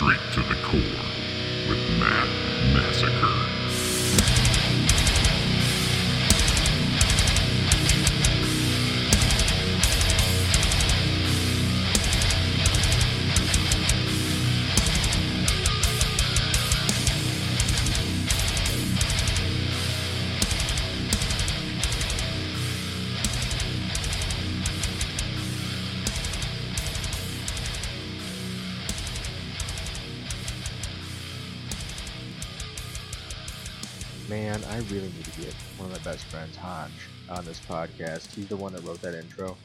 straight to the core really need to get one of my best friends, Hodge, on this podcast. He's the one that wrote that intro,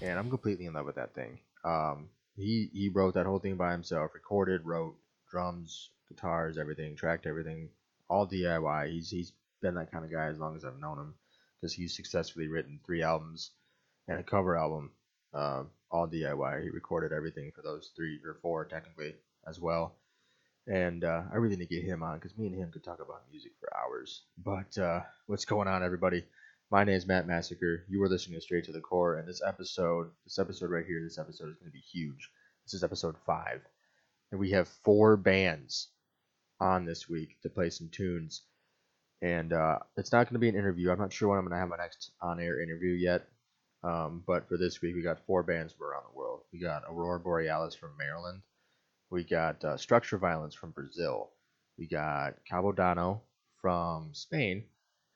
and I'm completely in love with that thing. Um, he he wrote that whole thing by himself, recorded, wrote drums, guitars, everything, tracked everything, all DIY. He's he's been that kind of guy as long as I've known him, because he's successfully written three albums and a cover album, uh, all DIY. He recorded everything for those three or four technically as well and uh, I really need to get him on because me and him could talk about music for hours. But uh, what's going on, everybody? My name is Matt Massacre. You are listening to Straight to the Core, and this episode, this episode right here, this episode is going to be huge. This is episode five, and we have four bands on this week to play some tunes. And uh, it's not going to be an interview. I'm not sure when I'm going to have my next on-air interview yet. Um, but for this week, we got four bands from around the world. We got Aurora Borealis from Maryland. We got uh, Structure Violence from Brazil. We got Cabodano from Spain.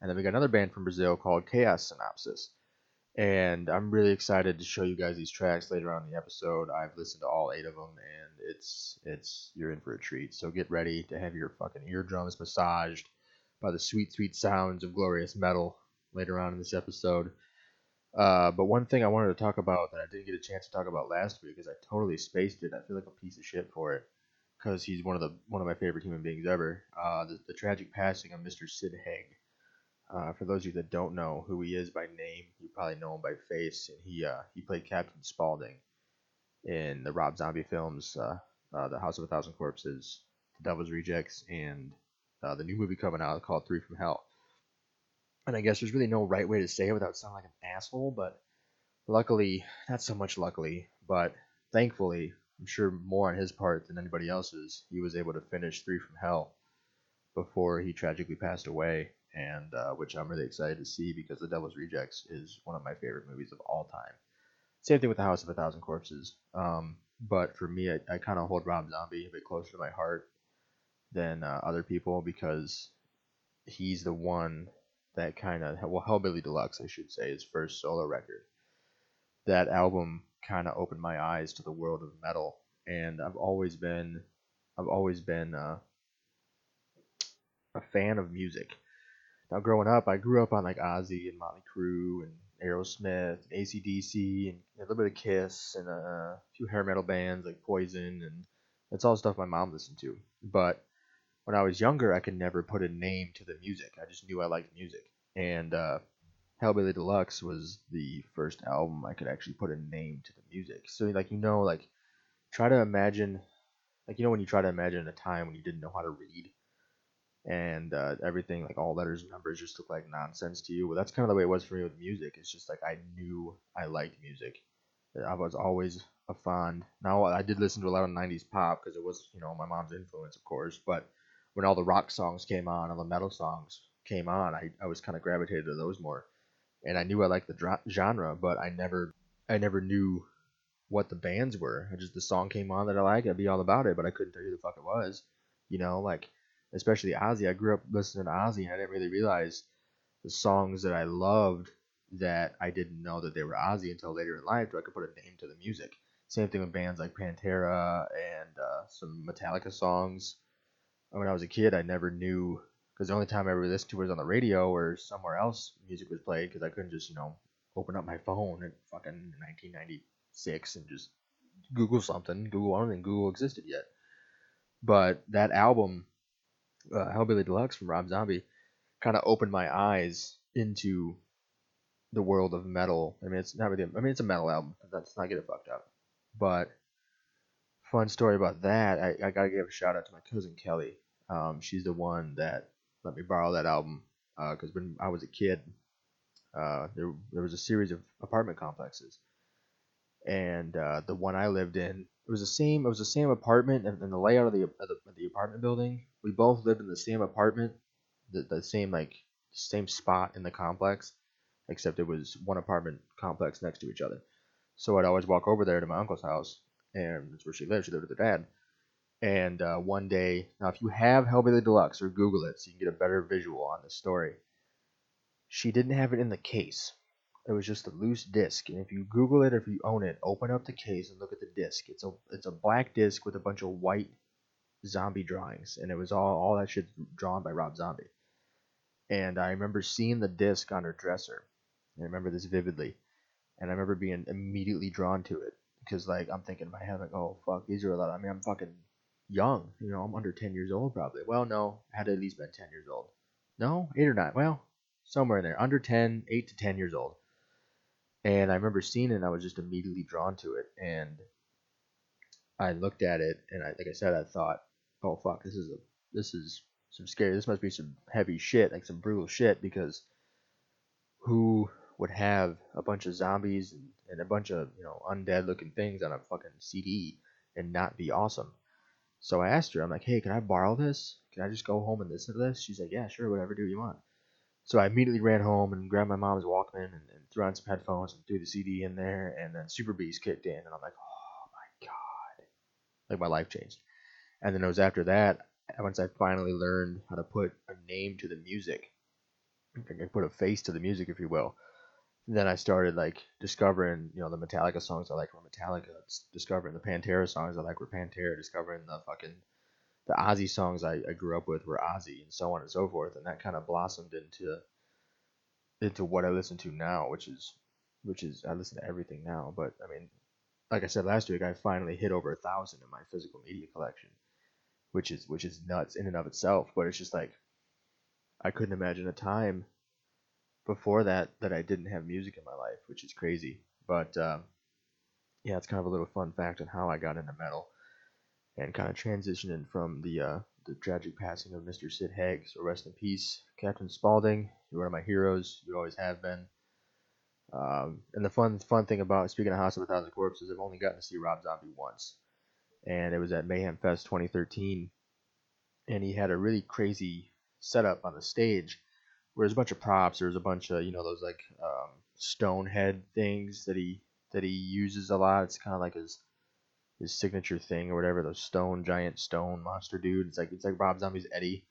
And then we got another band from Brazil called Chaos Synopsis. And I'm really excited to show you guys these tracks later on in the episode. I've listened to all eight of them, and it's it's you're in for a treat. So get ready to have your fucking eardrums massaged by the sweet, sweet sounds of glorious metal later on in this episode. Uh, but one thing I wanted to talk about that I didn't get a chance to talk about last week is I totally spaced it. I feel like a piece of shit for it because he's one of the one of my favorite human beings ever. Uh, the, the tragic passing of Mr. Sid Haig. Uh, for those of you that don't know who he is by name, you probably know him by face. And he uh, he played Captain Spaulding in the Rob Zombie films, uh, uh, The House of a Thousand Corpses, The Devil's Rejects, and the new movie coming out called Three from Hell and I guess there's really no right way to say it without sounding like an asshole, but luckily, not so much luckily, but thankfully, I'm sure more on his part than anybody else's, he was able to finish Three from Hell before he tragically passed away, and uh, which I'm really excited to see because The Devil's Rejects is one of my favorite movies of all time. Same thing with The House of a Thousand Corpses. Um, but for me, I, I kind of hold Rob Zombie a bit closer to my heart than uh, other people because he's the one that kind of well Hellbilly Deluxe I should say his first solo record. That album kind of opened my eyes to the world of metal, and I've always been I've always been uh, a fan of music. Now growing up, I grew up on like Ozzy and Motley Crue and Aerosmith, and ACDC, and a little bit of Kiss, and uh, a few hair metal bands like Poison, and that's all stuff my mom listened to. But when I was younger, I could never put a name to the music. I just knew I liked music. And uh, Hellbilly Deluxe was the first album I could actually put a name to the music. So, like, you know, like, try to imagine, like, you know, when you try to imagine a time when you didn't know how to read and uh, everything, like, all letters and numbers just look like nonsense to you. Well, that's kind of the way it was for me with music. It's just like I knew I liked music. I was always a fond. Now, I did listen to a lot of 90s pop because it was, you know, my mom's influence, of course, but when all the rock songs came on, all the metal songs came on, I, I was kind of gravitated to those more, and I knew I liked the genre, but I never I never knew what the bands were. I just the song came on that I liked, I'd be all about it, but I couldn't tell you who the fuck it was. You know, like especially Ozzy. I grew up listening to Ozzy, and I didn't really realize the songs that I loved that I didn't know that they were Ozzy until later in life, so I could put a name to the music. Same thing with bands like Pantera and uh, some Metallica songs when I was a kid, I never knew because the only time I ever listened to was on the radio or somewhere else music was played because I couldn't just you know open up my phone in fucking 1996 and just Google something. Google I don't think Google existed yet. But that album, uh, Hellbilly Deluxe from Rob Zombie, kind of opened my eyes into the world of metal. I mean, it's not really. I mean, it's a metal album. Let's not get it fucked up. But fun story about that. I, I gotta give a shout out to my cousin Kelly. Um, she's the one that let me borrow that album because uh, when I was a kid, uh, there there was a series of apartment complexes, and uh, the one I lived in it was the same. It was the same apartment, and, and the layout of the, of the of the apartment building. We both lived in the same apartment, the the same like same spot in the complex, except it was one apartment complex next to each other. So I'd always walk over there to my uncle's house, and that's where she lived. She lived with her dad. And uh, one day, now if you have Hellbilly Deluxe or Google it, so you can get a better visual on the story, she didn't have it in the case. It was just a loose disc, and if you Google it or if you own it, open up the case and look at the disc. It's a it's a black disc with a bunch of white zombie drawings, and it was all all that shit drawn by Rob Zombie. And I remember seeing the disc on her dresser. I remember this vividly, and I remember being immediately drawn to it because like I'm thinking in my head like, oh fuck, these are a lot. I mean, I'm fucking young, you know, I'm under 10 years old probably. Well, no, I had at least been 10 years old. No, eight or nine. Well, somewhere in there, under 10, eight to 10 years old. And I remember seeing it and I was just immediately drawn to it. And I looked at it and I, like I said, I thought, oh fuck, this is a, this is some scary, this must be some heavy shit, like some brutal shit because who would have a bunch of zombies and, and a bunch of, you know, undead looking things on a fucking CD and not be awesome? So I asked her, I'm like, hey, can I borrow this? Can I just go home and listen to this? She's like, yeah, sure, whatever, do what you want. So I immediately ran home and grabbed my mom's Walkman and, and threw on some headphones and threw the CD in there, and then Super Beast kicked in, and I'm like, oh my god, like my life changed. And then it was after that, once I finally learned how to put a name to the music, I put a face to the music, if you will. Then I started like discovering, you know, the Metallica songs I like were Metallica, discovering the Pantera songs I like were Pantera, discovering the fucking the Ozzy songs I, I grew up with were Ozzy and so on and so forth, and that kind of blossomed into into what I listen to now, which is which is I listen to everything now. But I mean, like I said last week, I finally hit over a thousand in my physical media collection, which is which is nuts in and of itself. But it's just like I couldn't imagine a time before that that I didn't have music in my life, which is crazy. But uh, yeah, it's kind of a little fun fact on how I got into metal and kind of transitioning from the uh, the tragic passing of Mr. Sid Haig. So rest in peace, Captain Spaulding. You're one of my heroes. You always have been. Um, and the fun fun thing about speaking of House of a Thousand Corpses, I've only gotten to see Rob Zombie once, and it was at Mayhem Fest 2013, and he had a really crazy setup on the stage, where there's a bunch of props. There's a bunch of you know those like um, stone head things that he that he uses a lot. It's kind of like his his signature thing or whatever. Those stone giant stone monster dude. It's like it's like Rob Zombie's Eddie,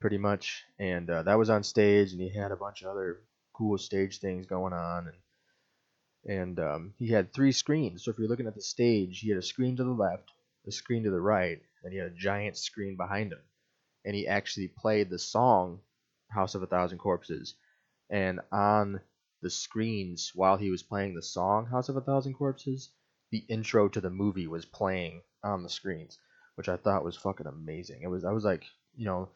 pretty much. And uh, that was on stage, and he had a bunch of other cool stage things going on, and and um, he had three screens. So if you're looking at the stage, he had a screen to the left, a screen to the right, and he had a giant screen behind him. And he actually played the song "House of a Thousand Corpses," and on the screens while he was playing the song "House of a Thousand Corpses," the intro to the movie was playing on the screens, which I thought was fucking amazing. It was I was like, you know,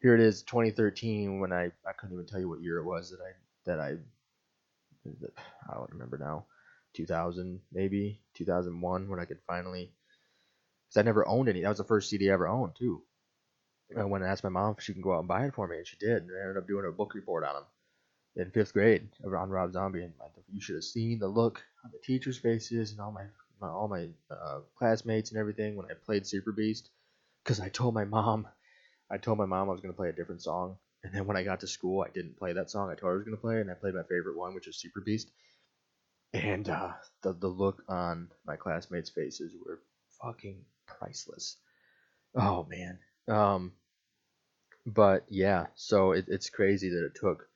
here it is 2013 when I I couldn't even tell you what year it was that I that I I don't remember now. 2000 maybe 2001 when I could finally because I never owned any. That was the first CD I ever owned too. I went and asked my mom if she can go out and buy it for me, and she did. And I ended up doing a book report on him in fifth grade on Rob Zombie, and you should have seen the look on the teachers' faces and all my, my all my uh, classmates and everything when I played Super Beast, because I told my mom, I told my mom I was gonna play a different song, and then when I got to school, I didn't play that song. I told her I was gonna play and I played my favorite one, which is Super Beast, and uh, the the look on my classmates' faces were fucking priceless. Oh man. Um. But yeah, so it, it's crazy that it took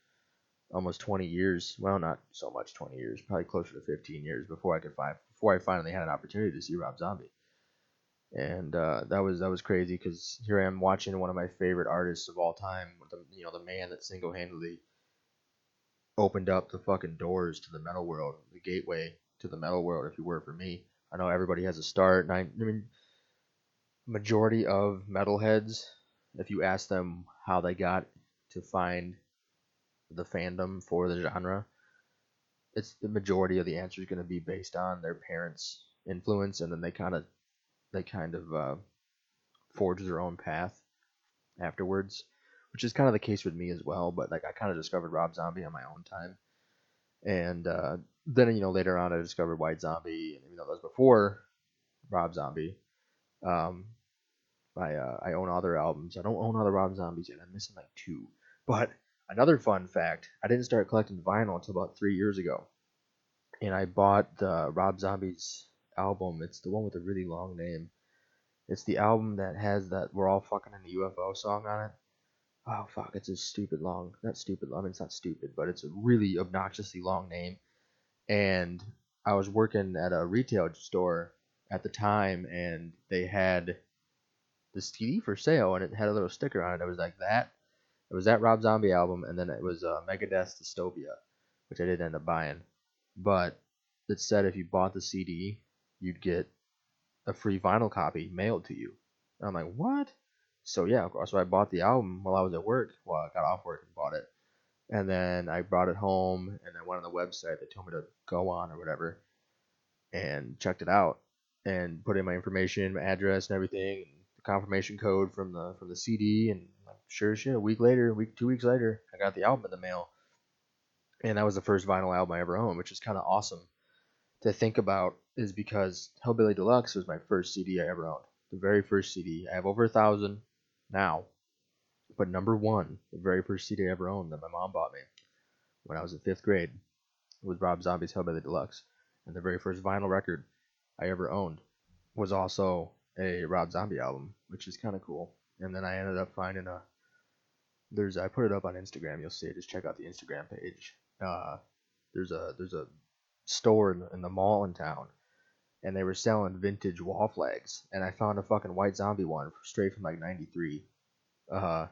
almost 20 years. Well, not so much 20 years, probably closer to 15 years before I could find before I finally had an opportunity to see Rob Zombie. And uh, that was that was crazy because here I am watching one of my favorite artists of all time, the you know the man that single-handedly opened up the fucking doors to the metal world, the gateway to the metal world. If you were for me, I know everybody has a start, and I, I mean, majority of metalheads, if you ask them how they got to find the fandom for the genre, it's the majority of the answer is going to be based on their parents' influence, and then they kind of they kind of uh, forge their own path afterwards, which is kind of the case with me as well. But like I kind of discovered Rob Zombie on my own time, and uh, then you know later on I discovered White Zombie, and even though that was before Rob Zombie. Um, I uh, I own other albums. I don't own other Rob Zombies yet. I'm missing like two. But another fun fact: I didn't start collecting vinyl until about three years ago, and I bought the Rob Zombies album. It's the one with a really long name. It's the album that has that "We're All Fucking in the UFO" song on it. Oh fuck, it's a stupid long. Not stupid. I mean, it's not stupid, but it's a really obnoxiously long name. And I was working at a retail store at the time, and they had the CD for sale, and it had a little sticker on it. It was like that. It was that Rob Zombie album, and then it was uh, Megadeth's Dystopia, which I did end up buying. But it said if you bought the CD, you'd get a free vinyl copy mailed to you. And I'm like, what? So yeah, of course. So I bought the album while I was at work. Well, I got off work and bought it, and then I brought it home, and I went on the website they told me to go on or whatever, and checked it out, and put in my information, my address, and everything, confirmation code from the from the CD, and like, sure as shit, a week later, week two weeks later, I got the album in the mail, and that was the first vinyl album I ever owned, which is kind of awesome to think about is because Hellbilly Deluxe was my first CD I ever owned. The very first CD. I have over a thousand now. But number one, the very first CD I ever owned that my mom bought me when I was in fifth grade was Rob Zombie's Hellbilly Deluxe. And the very first vinyl record I ever owned was also a Rob Zombie album, which is kind of cool. And then I ended up finding a there's I put it up on Instagram. You'll see it. Just check out the Instagram page. Uh, there's a there's a store in the, in the mall in town, and they were selling vintage wall flags. And I found a fucking White Zombie one straight from like '93, uh,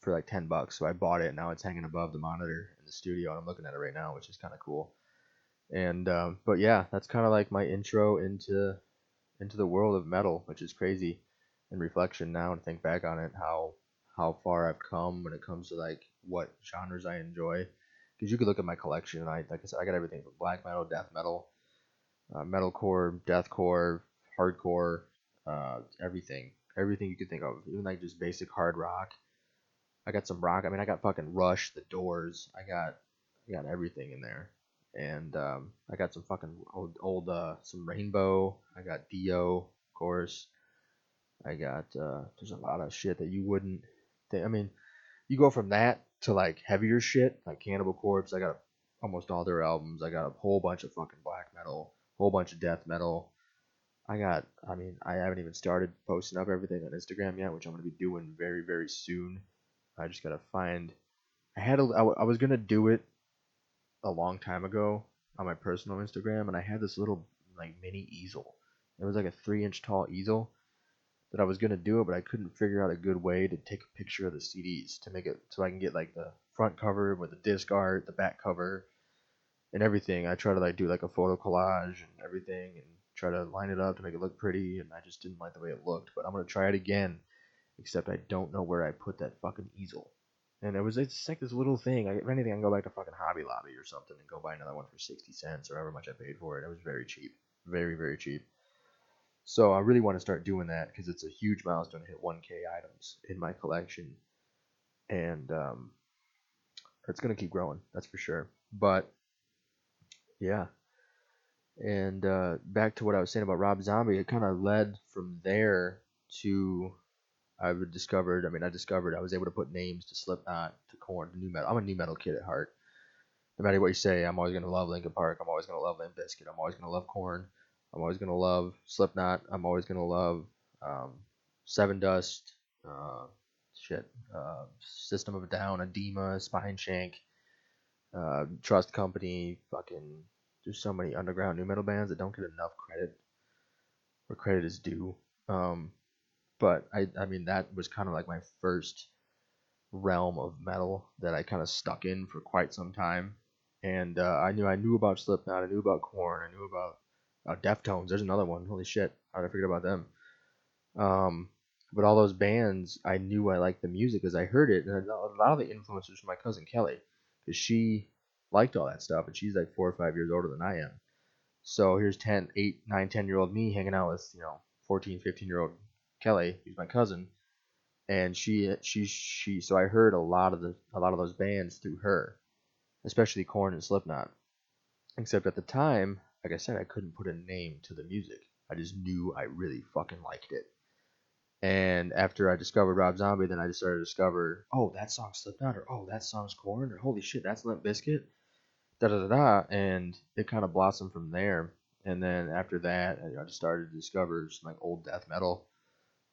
for like ten bucks. So I bought it. and Now it's hanging above the monitor in the studio, and I'm looking at it right now, which is kind of cool. And um, but yeah, that's kind of like my intro into into the world of metal, which is crazy in reflection now and think back on it how how far I've come when it comes to like what genres I enjoy because you could look at my collection and I like I said I got everything from black metal, death metal, uh, metalcore, deathcore, hardcore, uh, everything, everything you could think of, even like just basic hard rock. I got some rock. I mean, I got fucking Rush, The Doors. I got I got everything in there, and um, I got some fucking old old uh, some Rainbow. I got Dio, of course. I got uh, there's a lot of shit that you wouldn't. I mean, you go from that to like heavier shit, like Cannibal Corpse. I got almost all their albums. I got a whole bunch of fucking black metal, whole bunch of death metal. I got, I mean, I haven't even started posting up everything on Instagram yet, which I'm gonna be doing very, very soon. I just gotta find. I had a, I, w- I was gonna do it a long time ago on my personal Instagram, and I had this little like mini easel. It was like a three inch tall easel, that I was gonna do it, but I couldn't figure out a good way to take a picture of the CDs to make it so I can get like the front cover with the disc art, the back cover, and everything. I try to like do like a photo collage and everything, and try to line it up to make it look pretty. And I just didn't like the way it looked, but I'm gonna try it again. Except I don't know where I put that fucking easel. And it was it's like this little thing. I, if anything, I can go back to fucking Hobby Lobby or something and go buy another one for sixty cents or however much I paid for it. It was very cheap, very very cheap. So I really want to start doing that because it's a huge milestone to hit 1K items in my collection, and um, it's gonna keep growing. That's for sure. But yeah, and uh, back to what I was saying about Rob Zombie, it kind of led from there to I've discovered. I mean, I discovered I was able to put names to Slipknot, to Korn, to New metal. I'm a New metal kid at heart. No matter what you say, I'm always gonna love Linkin Park. I'm always gonna love Limp Bizkit. I'm always gonna love Korn. I'm always gonna love Slipknot. I'm always gonna love um, Dust. Uh, shit. Uh, System of a Down, Adema, Spineshank, uh, Trust Company. Fucking. There's so many underground new metal bands that don't get enough credit where credit is due. Um, but I, I mean, that was kind of like my first realm of metal that I kind of stuck in for quite some time. And uh, I knew I knew about Slipknot, I knew about Korn, I knew about uh, Deftones. There's another one. Holy shit! How did I forget about them? Um, but all those bands, I knew I liked the music as I heard it, and a lot of the influences from my cousin Kelly, because she liked all that stuff, and she's like four or five years older than I am. So here's 10, 8, 9, 10 year old me hanging out with, you know, 14, 15 year old Kelly, who's my cousin, and she she she so I heard a lot of the a lot of those bands through her, especially Korn and Slipknot. Except at the time, like I said, I couldn't put a name to the music. I just knew I really fucking liked it. And after I discovered Rob Zombie, then I just started to discover, oh, that song's Slipknot, or oh, that song's Korn, or holy shit, that's Limp Bizkit, da da da da, and it kind of blossomed from there. And then after that, I just started to discover some like old death metal,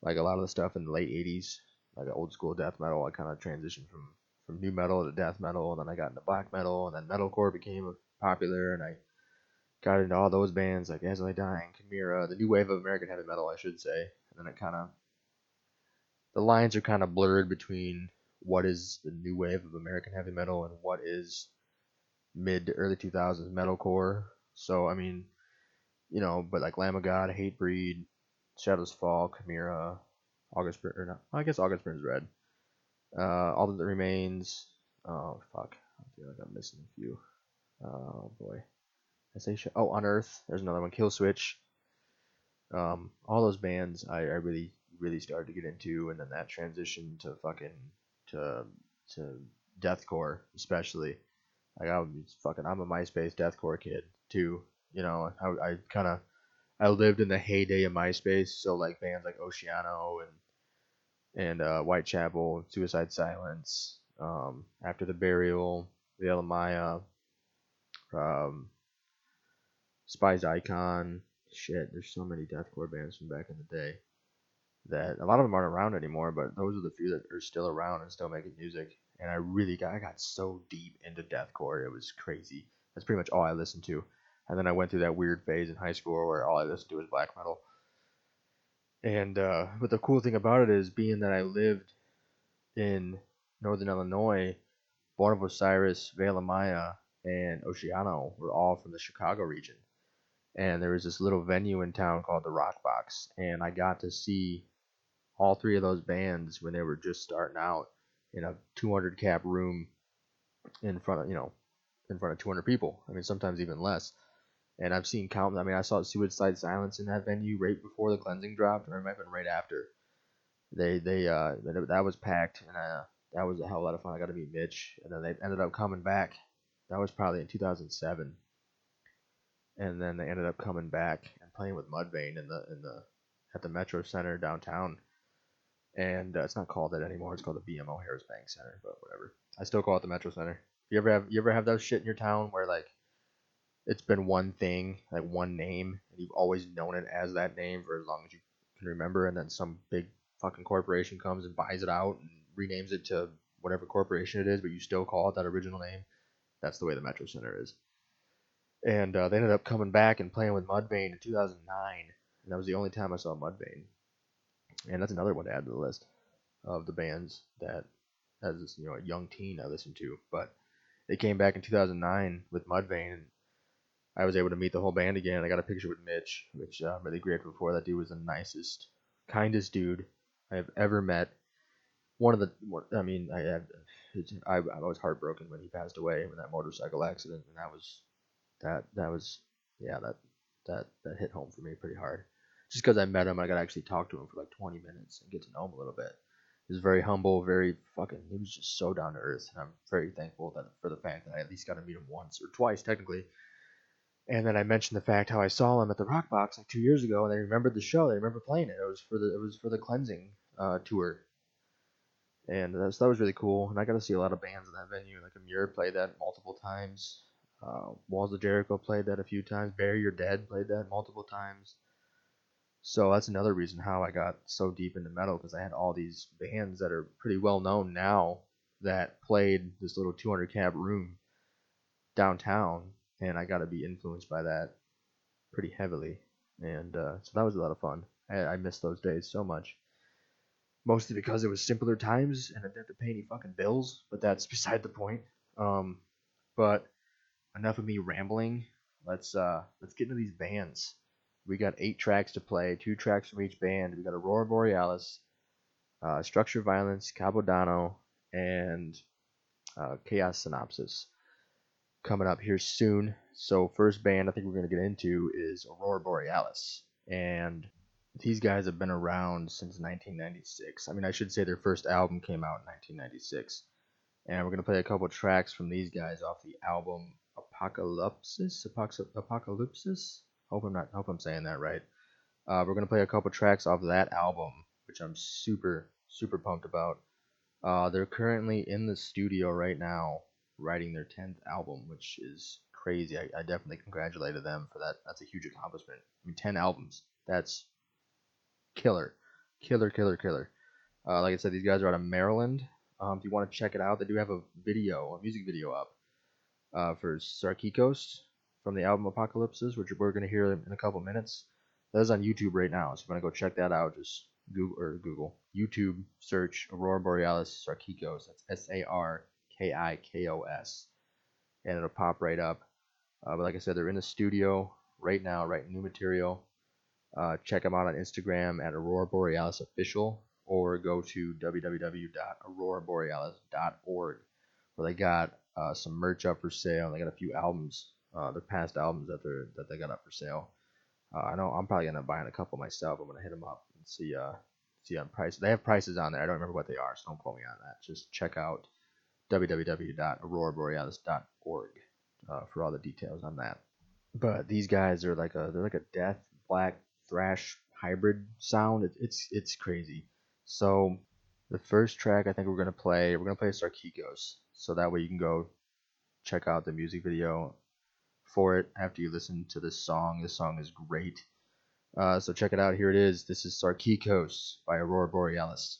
like a lot of the stuff in the late '80s, like old school death metal. I kind of transitioned from from new metal to death metal, and then I got into black metal, and then metalcore became popular, and I got into all those bands like As I Dying, Chimaira, the new wave of American heavy metal, I should say. And then it kind of the lines are kind of blurred between what is the new wave of American heavy metal and what is mid to early 2000s metalcore. So I mean, you know, but like Lamb of God, Hatebreed, Shadows Fall, Chimaira, August Burn, or not, I guess August Burns Red. Uh, All that remains. Oh fuck, I feel like I'm missing a few. Oh boy, I say sh- oh Unearth. There's another one. Killswitch. Um, all those bands I, I really really started to get into, and then that transition to fucking to to deathcore, especially. Like I was fucking, I'm a MySpace deathcore kid too. You know, I, I kind of I lived in the heyday of MySpace, so like bands like Oceano and and uh, Whitechapel, Suicide Silence, um, After the Burial, Veil of Maya, um, Despised Icon. Shit, there's so many deathcore bands from back in the day that a lot of them aren't around anymore, but those are the few that are still around and still making music. And I really got I got so deep into deathcore, it was crazy. That's pretty much all I listened to. And then I went through that weird phase in high school where all I listened to was black metal. And uh, but the cool thing about it is being that I lived in northern Illinois, Born of Osiris, Veil of Maya, and Oceano were all from the Chicago region. And there was this little venue in town called the Rock Box, and I got to see all three of those bands when they were just starting out in a 200 cap room in front of you know in front of 200 people. I mean sometimes even less. And I've seen count. I mean I saw Suicide Silence in that venue right before the cleansing dropped, or it might have been right after. They they uh that was packed, and uh, that was a hell of a lot of fun. I got to meet Mitch, and then they ended up coming back. That was probably in 2007. And then they ended up coming back and playing with Mudvayne in the in the at the Metro Center downtown and uh, it's not called that anymore. It's called the BMO Harris Bank Center, but whatever. I still call it the Metro Center. If you ever have you ever have that shit in your town where like it's been one thing, like one name, and you've always known it as that name for as long as you can remember, and then some big fucking corporation comes and buys it out and renames it to whatever corporation it is, but you still call it that original name. That's the way the Metro Center is. And uh, they ended up coming back and playing with Mudvayne in 2009, and that was the only time I saw Mudvayne and that's another one to add to the list of the bands that as you know a young teen I listened to. But they came back in 2009 with Mudvayne, and I was able to meet the whole band again. I got a picture with Mitch, which uh, I'm really grateful for. That dude was the nicest, kindest dude I have ever met. One of the, I mean, I had, I, I was heartbroken when he passed away in that motorcycle accident, and that was, that that was, yeah, that that that hit home for me pretty hard just because I met him, I got to actually talk to him for like 20 minutes and get to know him a little bit. He was very humble, very fucking. He was just so down to earth, and I'm very thankful that for the fact that I at least got to meet him once or twice technically. And then I mentioned the fact how I saw him at the Rock Box like two years ago, and they remembered the show. They remember playing it. It was for the it was for the cleansing uh, tour, and that was, that was really cool. And I got to see a lot of bands in that venue. Like Emmure played that multiple times. Uh, Walls of Jericho played that a few times. Bury Your Dead played that multiple times. So that's another reason how I got so deep into metal because I had all these bands that are pretty well known now that played this little 200 cab room downtown, and I got to be influenced by that pretty heavily. And uh, so that was a lot of fun. I, I miss those days so much. Mostly because it was simpler times and I didn't have to pay any fucking bills, but that's beside the point. Um, but enough of me rambling. Let's uh, let's get into these bands we got eight tracks to play, two tracks from each band. We got Aurora Borealis, uh, Structure Violence, Capodano, and uh, Chaos Synopsis coming up here soon. So first band I think we're gonna get into is Aurora Borealis, and these guys have been around since 1996. I mean, I should say their first album came out in 1996, and we're gonna play a couple tracks from these guys off the album Apocalypsis. Apocalypsis. Hope I'm not. Hope I'm saying that right. Uh, we're gonna play a couple tracks off that album, which I'm super super pumped about. Uh, they're currently in the studio right now writing their 10th album, which is crazy. I, I definitely congratulated them for that. That's a huge accomplishment. I mean, 10 albums. That's killer. Killer, killer, killer. Uh, like I said, these guys are out of Maryland. Um, if you want to check it out, they do have a video, a music video up uh, for Sarkikos from the album Apocalypsis, which we're going to hear in a couple minutes. That is on YouTube right now, so if you want to go check that out, just Google or Google YouTube search Aurora Borealis Sarkikos. That's S A R K I K O S, and it'll pop right up. Uh, but like I said, they're in the studio right now, writing new material. Uh, check them out on Instagram at Aurora Borealis Official, or go to www.auroraborealis.org, where they got uh, some merch up for sale. They got a few albums, uh, their past albums that they that they got up for sale. Uh, I know I'm probably gonna buy a couple myself. I'm gonna hit them up and see uh see on price. They have prices on there. I don't remember what they are, so don't quote me on that. Just check out www.auroraborealis.org uh, for all the details on that. But these guys are like a they're like a death black thrash hybrid sound. It, it's it's crazy. So the first track I think we're gonna play we're gonna play Sarkikos. So that way you can go check out the music video for it after you listen to this song. This song is great. Uh, so check it out. Here it is. This is Sarkikos by Aurora Borealis.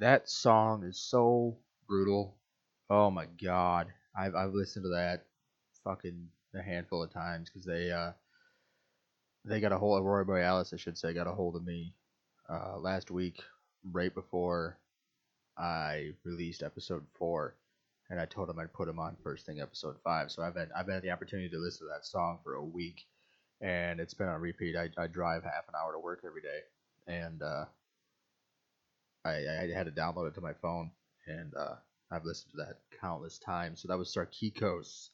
that song is so brutal. Oh my god. I've I've listened to that fucking a handful of times because they uh they got a hold of Roy Borealis, I should say, got a hold of me uh last week, right before I released episode four, and I told him I'd put him on first thing episode five. So I've had I've had the opportunity to listen to that song for a week, and it's been on repeat. I I drive half an hour to work every day, and uh I, I had to download it to my phone, and uh, I've listened to that countless times. So that was Sarkikos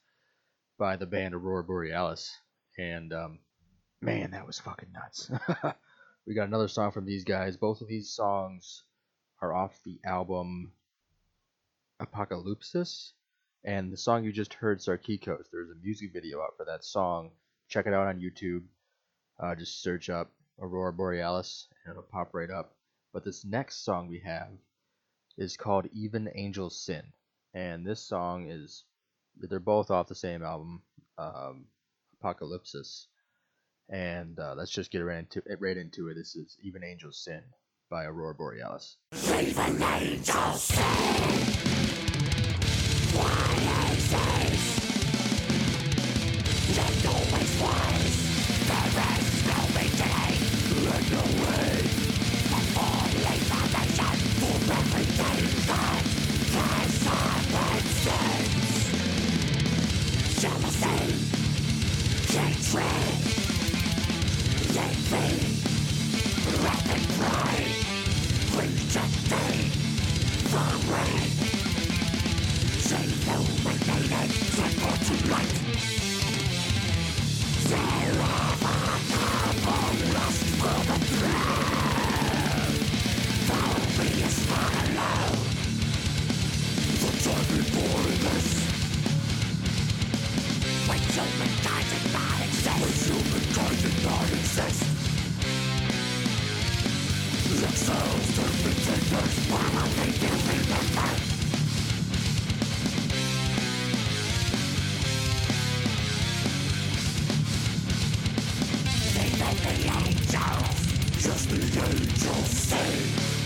by the band Aurora Borealis, and um, man, that was fucking nuts. we got another song from these guys. Both of these songs are off the album Apocalypsis, and the song you just heard, Sarkikos. There's a music video out for that song. Check it out on YouTube. Uh, just search up Aurora Borealis, and it'll pop right up. But this next song we have is called Even Angels Sin. And this song is, they're both off the same album, um, Apocalypsis. And uh, let's just get right into, right into it. This is Even Angels Sin by Aurora Borealis. Even angels sin. Why is this? Always was. There is no beginning no envy, rapid pride, rejecting the rain. Just the angels say.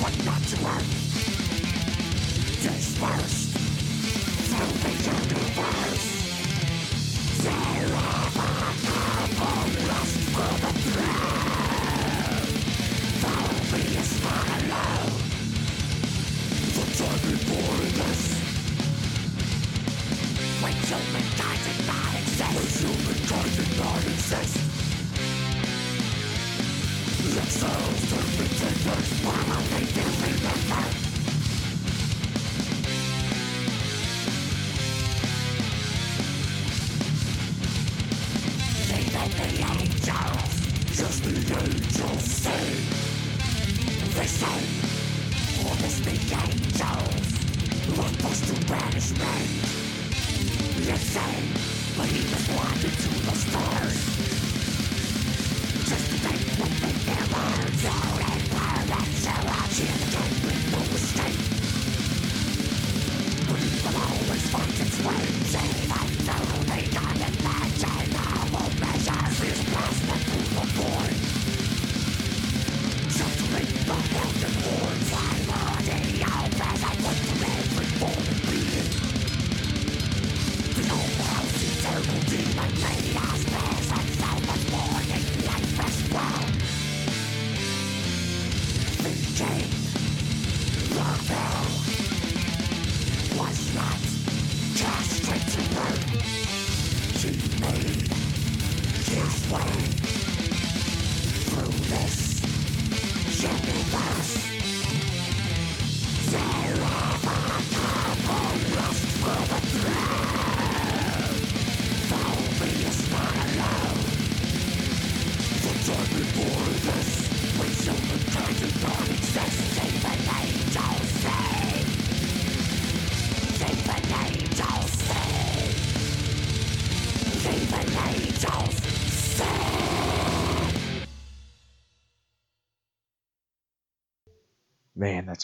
but not to earth. Dispersed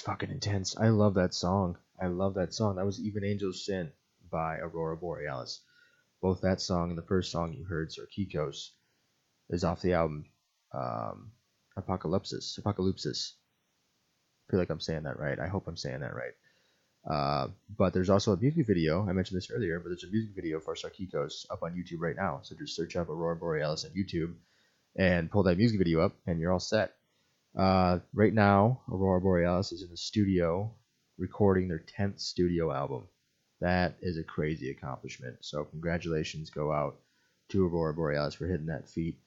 fucking intense. I love that song. I love that song. That was Even Angels Sin by Aurora Borealis. Both that song and the first song you heard, Sarkikos, is off the album um, Apocalypsis. Apocalypsis. I feel like I'm saying that right. I hope I'm saying that right. Uh, but there's also a music video. I mentioned this earlier, but there's a music video for Sarkikos up on YouTube right now. So just search up Aurora Borealis on YouTube and pull that music video up, and you're all set. Uh, right now, Aurora Borealis is in the studio recording their 10th studio album. That is a crazy accomplishment. So congratulations go out to Aurora Borealis for hitting that feat.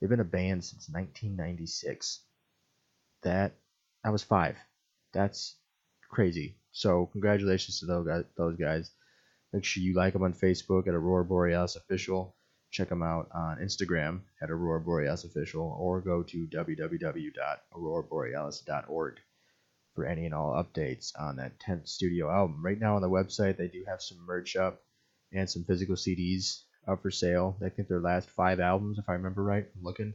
They've been a band since 1996. That I was five. That's crazy. So congratulations to those guys. Those guys. Make sure you like them on Facebook at Aurora Borealis Official. Check them out on Instagram at Aurora Borealis Official, or go to www.auroraborealis.org for any and all updates on that 10th studio album. Right now on the website, they do have some merch up and some physical CDs up for sale. I think their last five albums, if I remember right, I'm looking,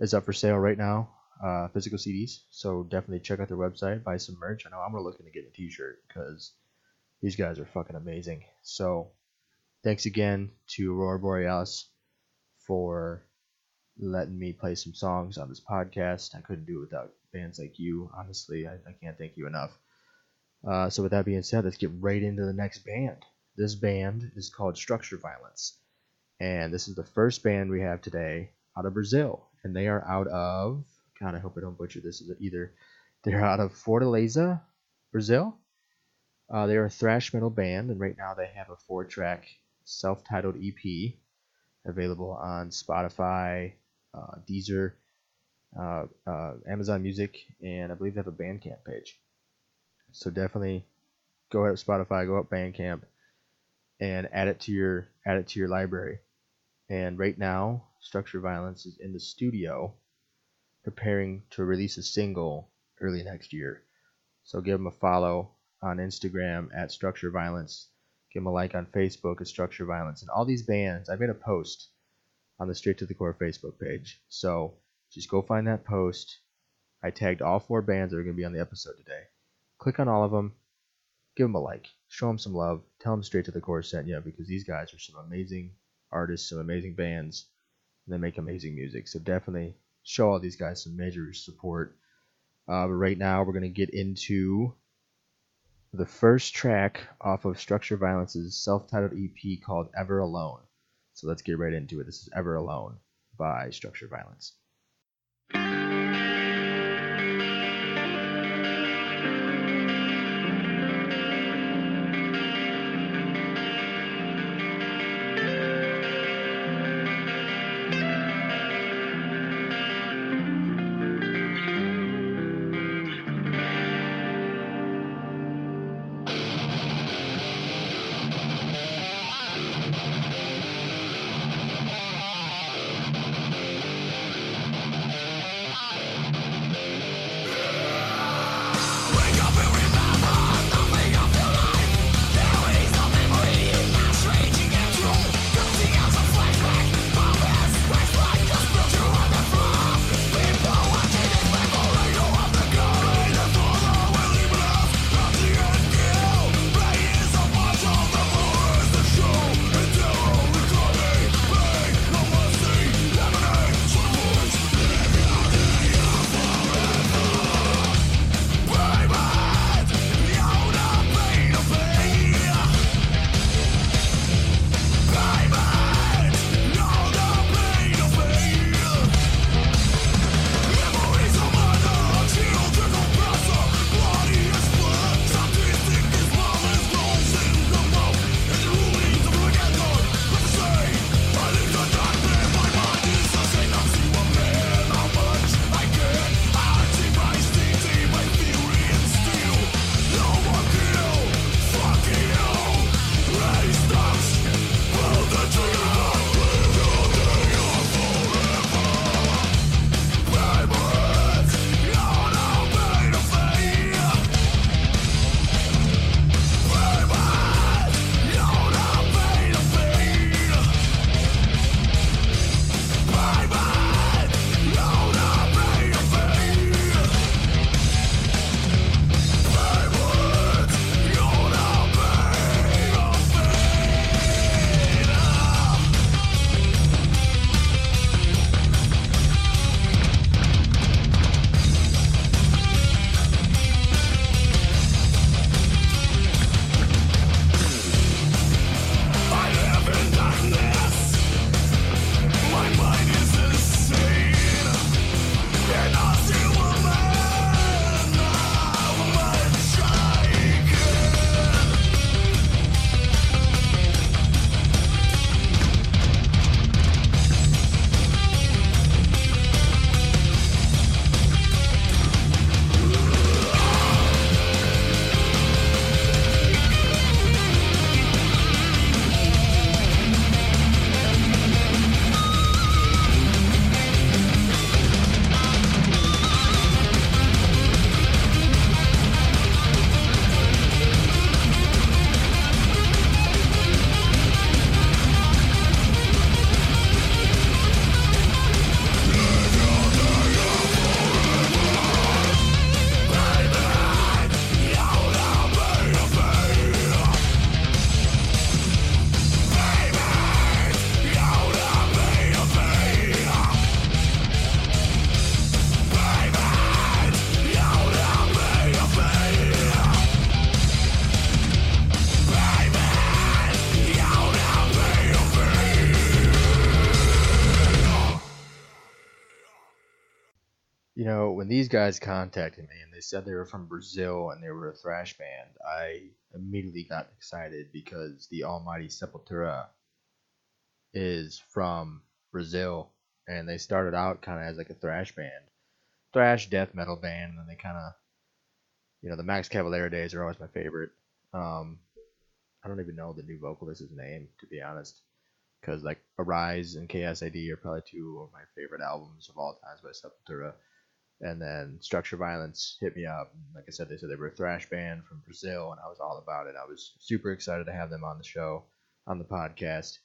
is up for sale right now. Uh, physical CDs. So definitely check out their website, buy some merch. I know I'm looking to get a T-shirt because these guys are fucking amazing. So thanks again to Aurora Borealis for letting me play some songs on this podcast. I couldn't do it without bands like you. Honestly, I, I can't thank you enough. Uh, so with that being said, let's get right into the next band. This band is called Structure Violence, and this is the first band we have today out of Brazil, and they are out of God. I hope I don't butcher this. Either they're out of Fortaleza, Brazil. Uh, they're a thrash metal band, and right now they have a four-track self-titled EP available on Spotify, uh, Deezer, uh, uh, Amazon Music, and I believe they have a Bandcamp page. So definitely go out Spotify, go up Bandcamp, and add it to your add it to your library. And right now, Structure Violence is in the studio, preparing to release a single early next year. So give them a follow on Instagram at Structure Violence. Give them a like on Facebook at Structure Violence. And all these bands, I made a post on the Straight to the Core Facebook page. So just go find that post. I tagged all four bands that are going to be on the episode today. Click on all of them. Give them a like. Show them some love. Tell them Straight to the Core sent you because these guys are some amazing artists, some amazing bands, and they make amazing music. So definitely show all these guys some major support. Uh, but right now, we're going to get into the first track off of Structure Violence's self titled EP called Ever Alone. So let's get right into it. This is Ever Alone by Structure Violence. These guys contacted me and they said they were from Brazil and they were a thrash band, I immediately got excited because the Almighty Sepultura is from Brazil and they started out kind of as like a thrash band, thrash death metal band, and then they kind of, you know, the Max Cavalera days are always my favorite. Um, I don't even know the new vocalist's name to be honest, because like Arise and Chaos A.D. are probably two of my favorite albums of all times by Sepultura. And then Structure Violence hit me up. Like I said, they said they were a thrash band from Brazil, and I was all about it. I was super excited to have them on the show, on the podcast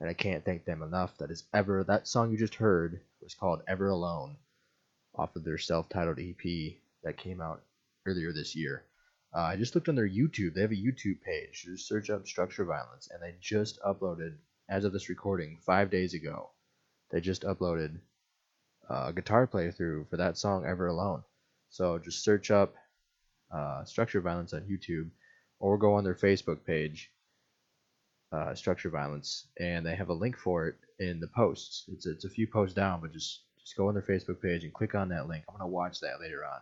and I can't thank them enough. That is ever that song you just heard was called Ever Alone, off of their self-titled EP that came out earlier this year. Uh, I just looked on their YouTube. They have a YouTube page. Just search up Structure Violence, and they just uploaded, as of this recording, five days ago. They just uploaded uh, guitar playthrough for that song Ever Alone. So just search up uh, Structure Violence on YouTube, or go on their Facebook page uh, structure violence, and they have a link for it in the posts. It's it's a few posts down, but just just go on their Facebook page and click on that link. I'm gonna watch that later on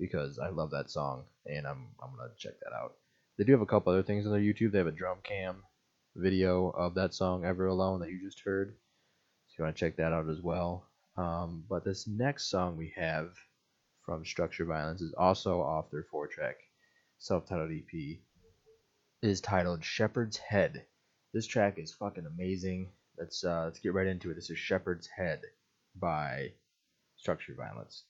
because I love that song, and I'm I'm gonna check that out. They do have a couple other things on their YouTube. They have a drum cam video of that song "Ever Alone" that you just heard. So you want to check that out as well. Um, but this next song we have from Structure Violence is also off their four-track self-titled EP. It is titled "Shepherd's Head." This track is fucking amazing. Let's uh, let's get right into it. This is Shepherd's Head by Structure Violence.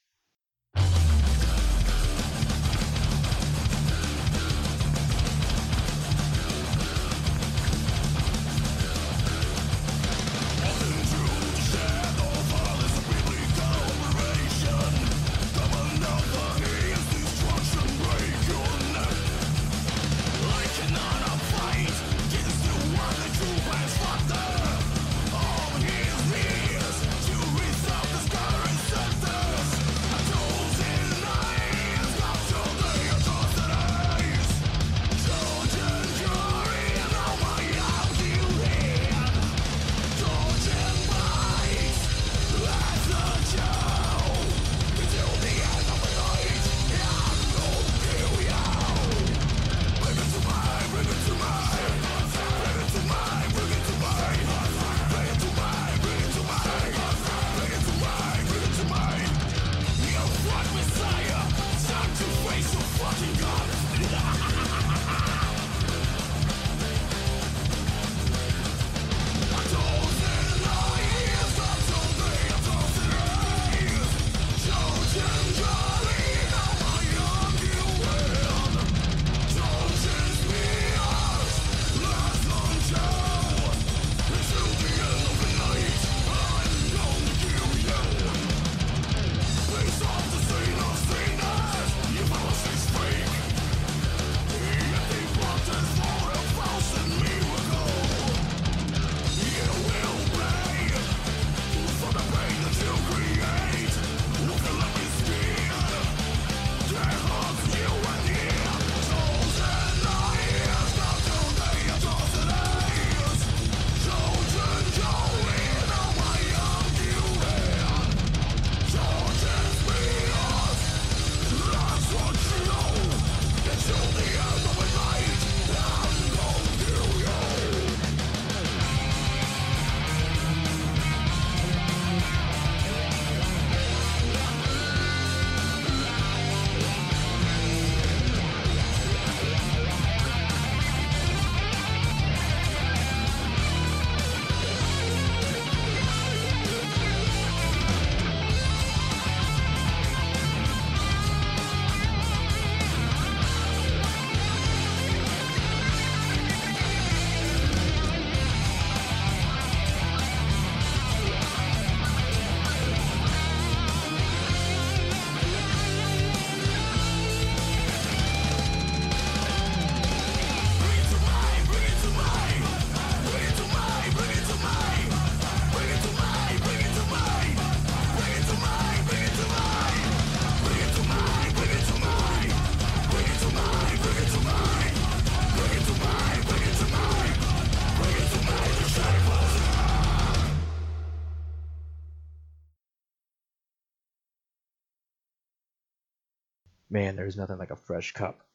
Man, there's nothing like a fresh cup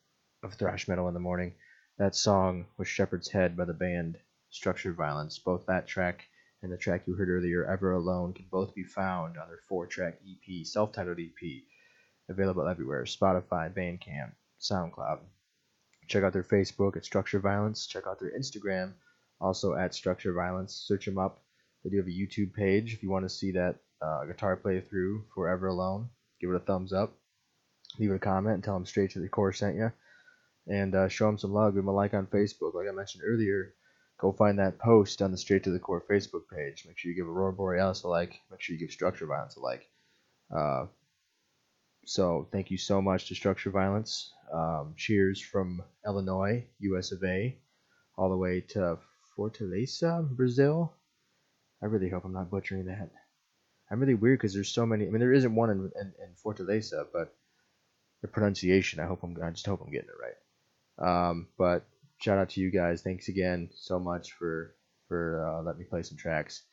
of thrash metal in the morning. That song was Shepherd's Head by the band Structured Violence. Both that track and the track you heard earlier, Ever Alone, can both be found on their four track EP, self titled EP, available everywhere Spotify, Bandcamp, SoundCloud. Check out their Facebook at Structure Violence. Check out their Instagram, also at Structure Violence. Search them up. They do have a YouTube page if you want to see that uh, guitar playthrough for Ever Alone. Give it a thumbs up. Leave a comment and tell them straight to the core sent you. And uh, show them some love. Give them a like on Facebook. Like I mentioned earlier, go find that post on the Straight to the Core Facebook page. Make sure you give Aurora Borealis a like. Make sure you give Structure Violence a like. Uh, so thank you so much to Structure Violence. Um, cheers from Illinois, US of A, all the way to Fortaleza, Brazil. I really hope I'm not butchering that. I'm really weird because there's so many. I mean, there isn't one in, in, in Fortaleza, but the pronunciation. I hope I'm. I just hope I'm getting it right. Um, but shout out to you guys. Thanks again so much for for uh, letting me play some tracks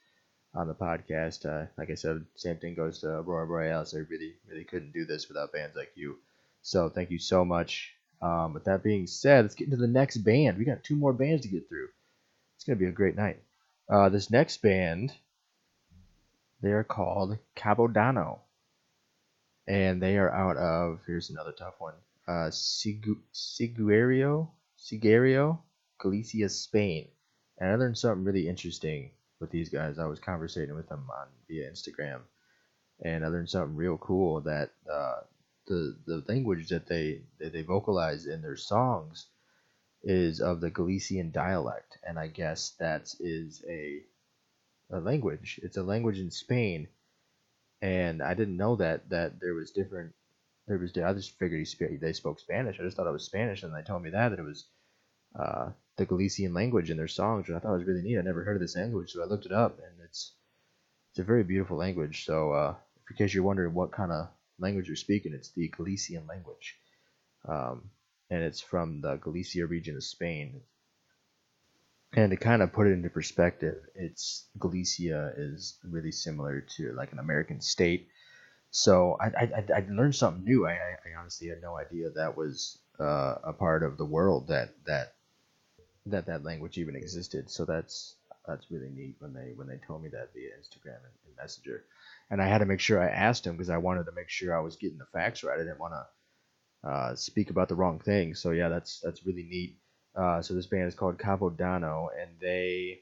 on the podcast. Uh, like I said, same thing goes to Aurora Borealis. I really really couldn't do this without bands like you. So thank you so much. Um, with that being said, let's get into the next band. We got two more bands to get through. It's gonna be a great night. Uh, this next band, they are called Cabodano, and they are out of here's another tough one. Uh, Sigu- Siguerio, Siguerio, Galicia, Spain. And I learned something really interesting with these guys. I was conversating with them on via Instagram, and I learned something real cool that uh, the the language that they that they vocalize in their songs is of the Galician dialect, and I guess that is a a language. It's a language in Spain, and I didn't know that that there was different. There was I just figured he sp- they spoke Spanish. I just thought it was Spanish, and they told me that that it was uh, the Galician language in their songs, and I thought it was really neat. I never heard of this language, so I looked it up, and it's it's a very beautiful language. So, uh, in case you're wondering what kind of language you're speaking, it's the Galician language, um, and it's from the Galicia region of Spain. And to kind of put it into perspective, it's Galicia is really similar to like an American state. So I, I, I learned something new. I, I honestly had no idea that was uh, a part of the world that that that that language even existed. So that's that's really neat when they when they told me that via Instagram and, and Messenger. And I had to make sure I asked him because I wanted to make sure I was getting the facts right. I didn't want to uh, speak about the wrong thing. So yeah, that's that's really neat. Uh, so this band is called Cabodano, and they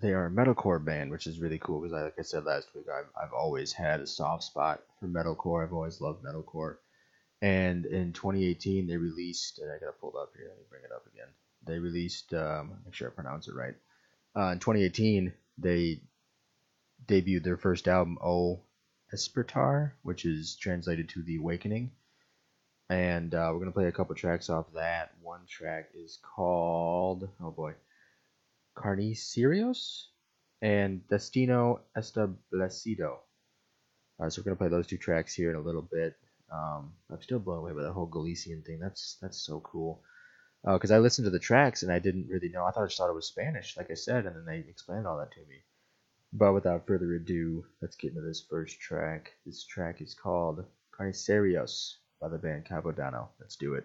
they are a metalcore band, which is really cool because, like I said last week, I've I've always had a soft spot for metalcore. I've always loved metalcore. And in 2018, they released, and I got to pull it up here. Let me bring it up again. They released, um, make sure I pronounce it right. Uh, in 2018, they debuted their first album, O Espertar, which is translated to The Awakening. And uh, we're to play a couple tracks off that. One track is called, oh boy, Carnicerios and Destino Establecido. Uh, so we're to play those two tracks here in a little bit. Um, I'm still blown away by the whole Galician thing. That's that's so cool. Because uh, I listened to the tracks and I didn't really know. I thought I just thought it was Spanish, like I said, and then they explained all that to me. But without further ado, let's get into this first track. This track is called Carnicerios by the band Cabodano. Let's do it.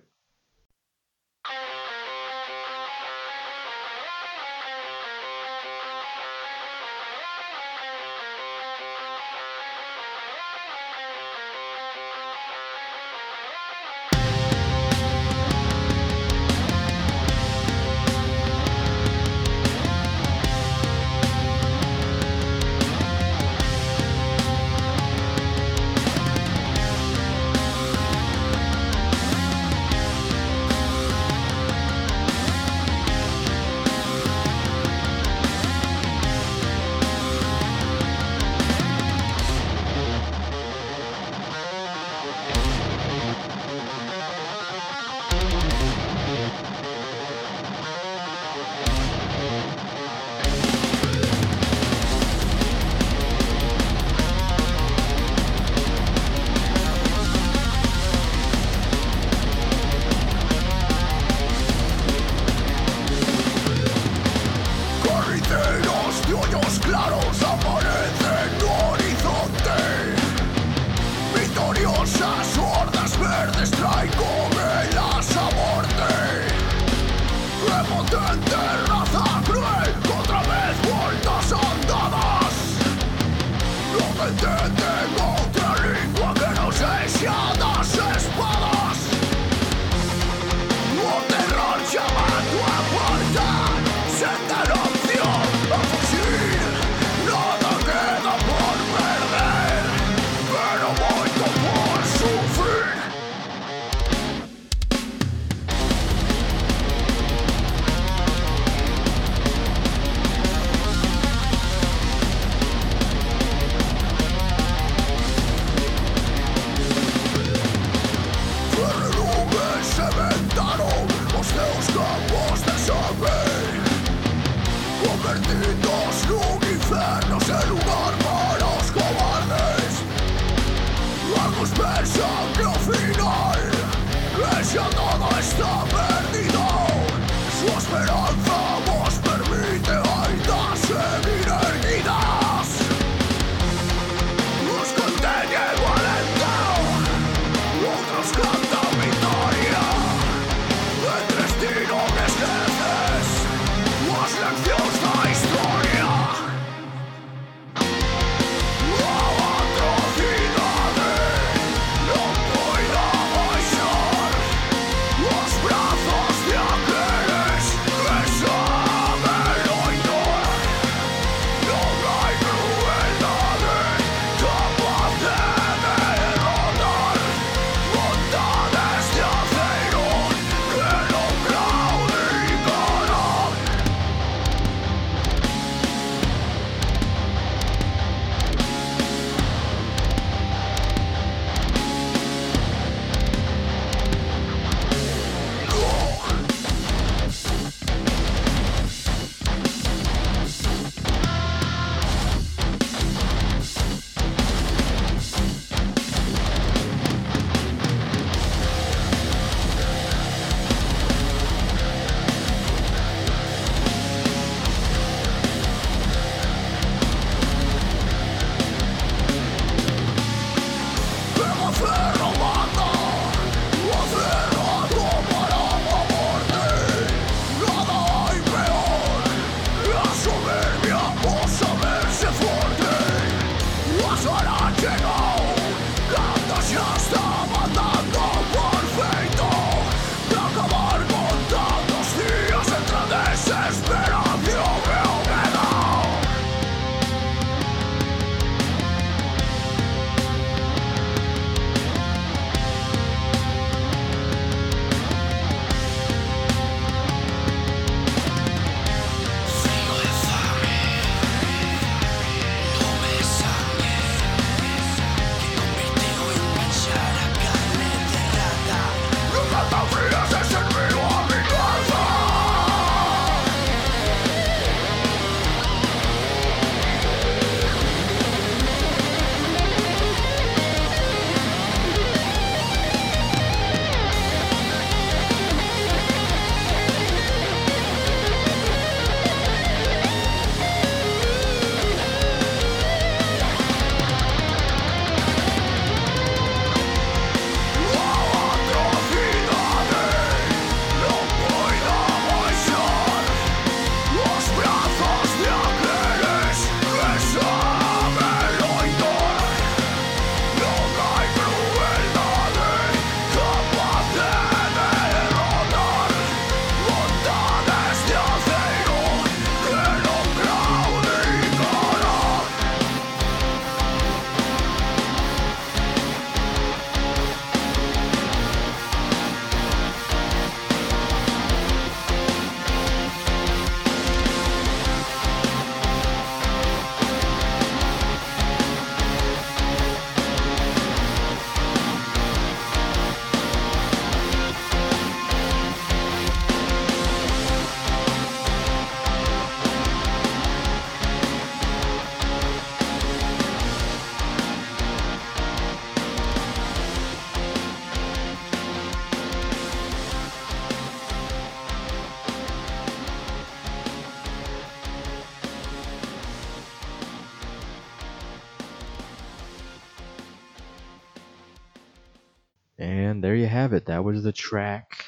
And there you have it. That was the track.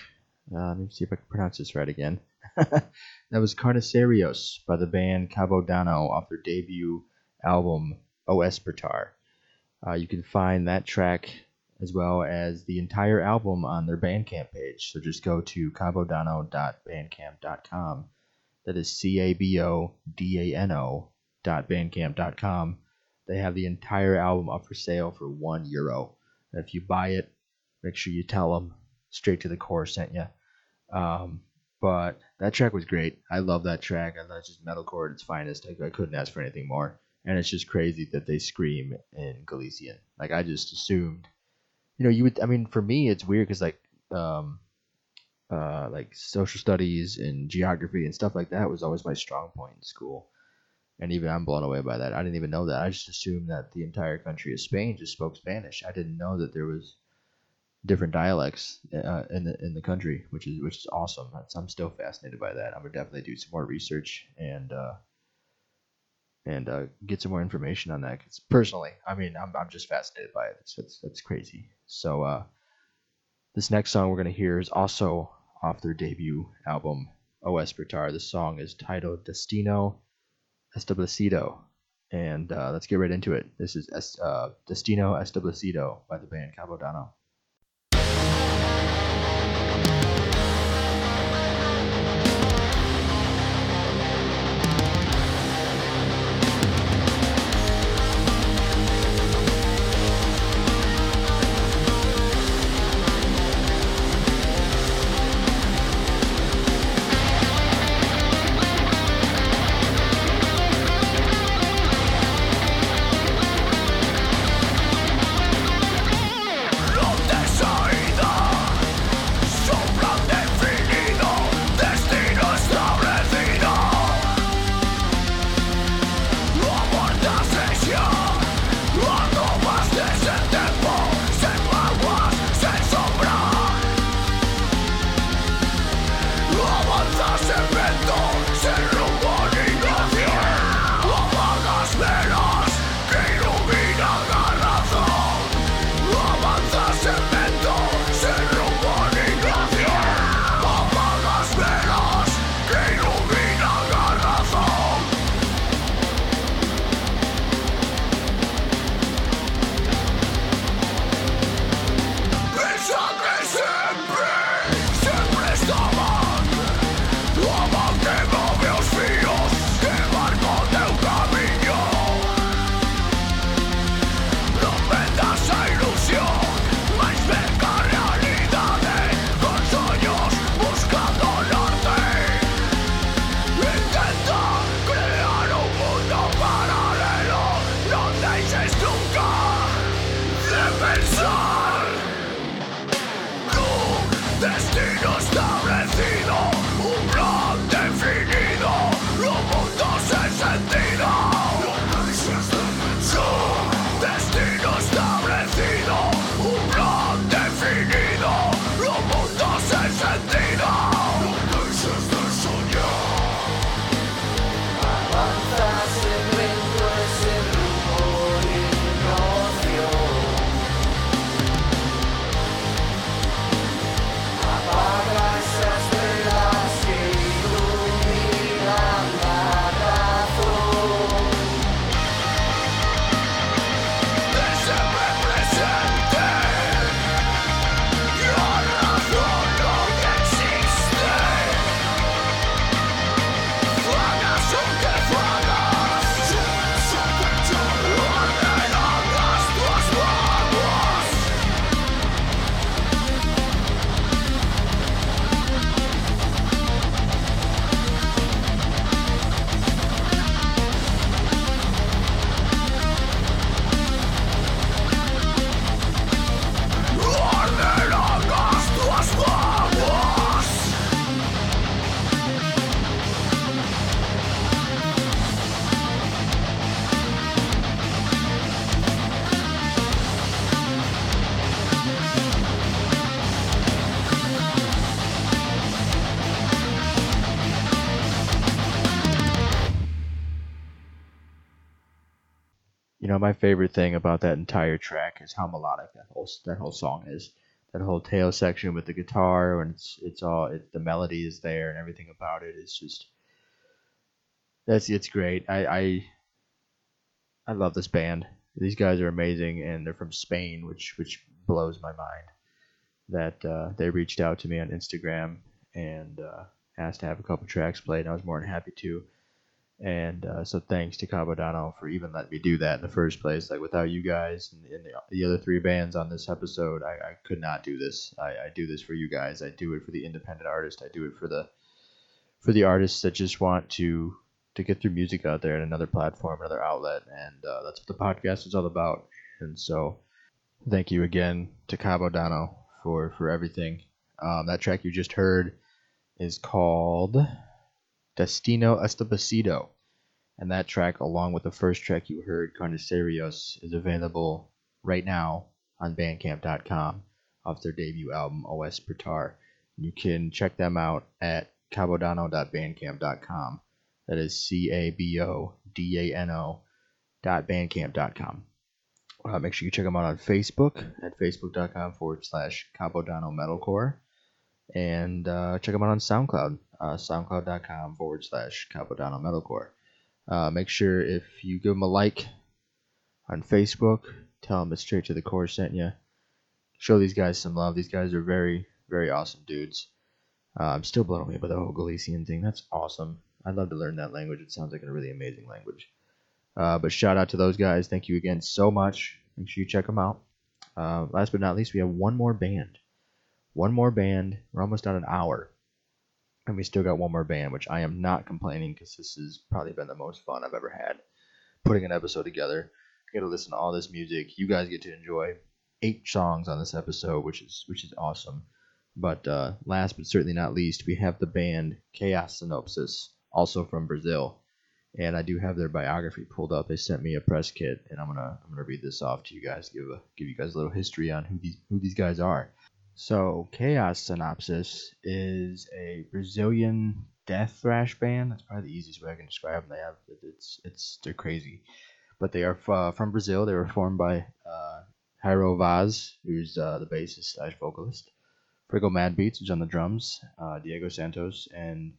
Uh, let me see if I can pronounce this right again. that was Carnicerios by the band Cabodano off their debut album O Espertar. Uh, you can find that track as well as the entire album on their Bandcamp page. So just go to cabodano.bandcamp.com. That is C A B O D A N O dot bandcamp.com. They have the entire album up for sale for one euro. And if you buy it, make sure you tell them straight to the core sent you. Um, but that track was great. I love that track. I thought it's just metalcore at its finest. I, I couldn't ask for anything more. And it's just crazy that they scream in Galician. Like I just assumed, you know, you would. I mean, for me, it's weird because like, um, uh, like social studies and geography and stuff like that was always my strong point in school. And even I'm blown away by that. I didn't even know that. I just assumed that the entire country of Spain just spoke Spanish. I didn't know that there was different dialects uh, in the in the country, which is which is awesome. That's, I'm still fascinated by that. I'm gonna definitely do some more research and uh, and uh, get some more information on that. Cause personally, I mean, I'm I'm just fascinated by it. It's it's, it's crazy. So uh, this next song we're gonna hear is also off their debut album O Espertar. The song is titled Destino Establecido. And uh, let's get right into it. This is uh, Destino Establecido by the band Cabodano. My favorite thing about that entire track is how melodic that whole that whole song is. that whole tail section with the guitar and it's it's all it's the melody is there and everything about it is just that's it's great. I I I love this band. These guys are amazing and they're from Spain, which which blows my mind. That uh, they reached out to me on Instagram and uh, asked to have a couple tracks played. And I was more than happy to. And uh, so thanks to Cabo Cabodano for even letting me do that in the first place. Like without you guys and, and the, the other three bands on this episode, I, I could not do this. I, I do this for you guys. I do it for the independent artist. I do it for the for the artists that just want to to get their music out there in another platform, another outlet, and uh, that's what the podcast is all about. And so, thank you again to Cabo Cabodano for for everything. Um, that track you just heard is called Destino Establecido. And that track, along with the first track you heard, Carnicerios, is available right now on Bandcamp.com off their debut album, O Espertar. You can check them out at cabodano.bandcamp.com. That is C A B O D A N O dot bandcamp.com. Uh, make sure you check them out on Facebook at facebook.com forward slash Cabodano Metalcore. And uh, check them out on SoundCloud, uh, soundcloud.com forward slash Cabodano Metalcore. Uh, make sure if you give them a like on Facebook, tell them it's straight to the core sent you. Show these guys some love. These guys are very, very awesome dudes. Uh, I'm still blown away by the whole Galician thing. That's awesome. I'd love to learn that language. It sounds like a really amazing language. Uh, but shout out to those guys. Thank you again so much. Make sure you check them out. Uh, last but not least, we have one more band. One more band. We're almost at an hour. And we still got one more band, which I am not complaining because this has probably been the most fun I've ever had putting an episode together. Get to listen to all this music. You guys get to enjoy eight songs on this episode, which is which is awesome. But uh, last but certainly not least, we have the band Chaos Synopsis, also from Brazil, and I do have their biography pulled up. They sent me a press kit, and I'm gonna I'm gonna read this off to you guys, give a give you guys a little history on who these who these guys are. So Chaos Synopsis is a Brazilian death thrash band. That's probably the easiest way I can describe them. They have it's it's they're crazy, but they are uh, from Brazil. They were formed by uh, Jairo Vaz, who's uh, the bassist slash vocalist, Frigo Madbeats, who's on the drums, uh, Diego Santos, and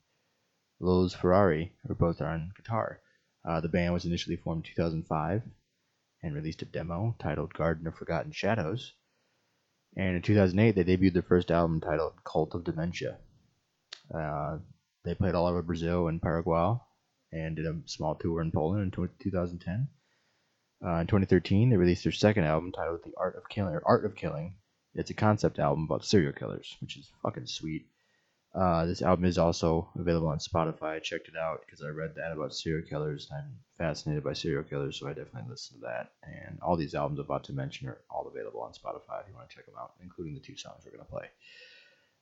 Los Ferrari, who both are on guitar. Uh, the band was initially formed in 2005 and released a demo titled Garden of Forgotten Shadows. And in 2008, they debuted their first album titled Cult of Dementia. Uh, they played all over Brazil and Paraguay and did a small tour in Poland in 2010. Uh, in 2013, they released their second album titled The Art of Killing, Art of Killing. It's a concept album about serial killers, which is fucking sweet. Uh, this album is also available on Spotify. I checked it out because I read that about serial killers. And I'm fascinated by serial killers, so I definitely listened to that. And all these albums I'm about to mention are all available on Spotify if you want to check them out, including the two songs we're going to play.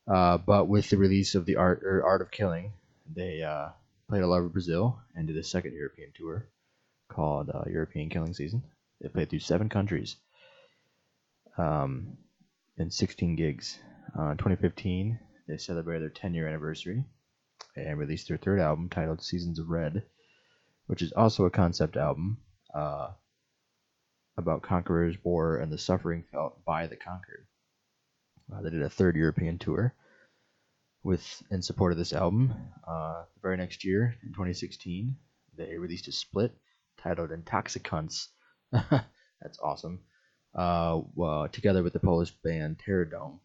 Uh, but with the release of the Art or Art of Killing, they uh, played all over Brazil and did a second European tour called uh, European Killing Season. They played through seven countries um, and 16 gigs. Uh, in 2015, they celebrated their 10 year anniversary and released their third album titled Seasons of Red, which is also a concept album uh, about conquerors, war, and the suffering felt by the conquered. Uh, they did a third European tour with in support of this album. Uh, the very next year, in 2016, they released a split titled Intoxicants. That's awesome. Uh, well, together with the Polish band Terrordome.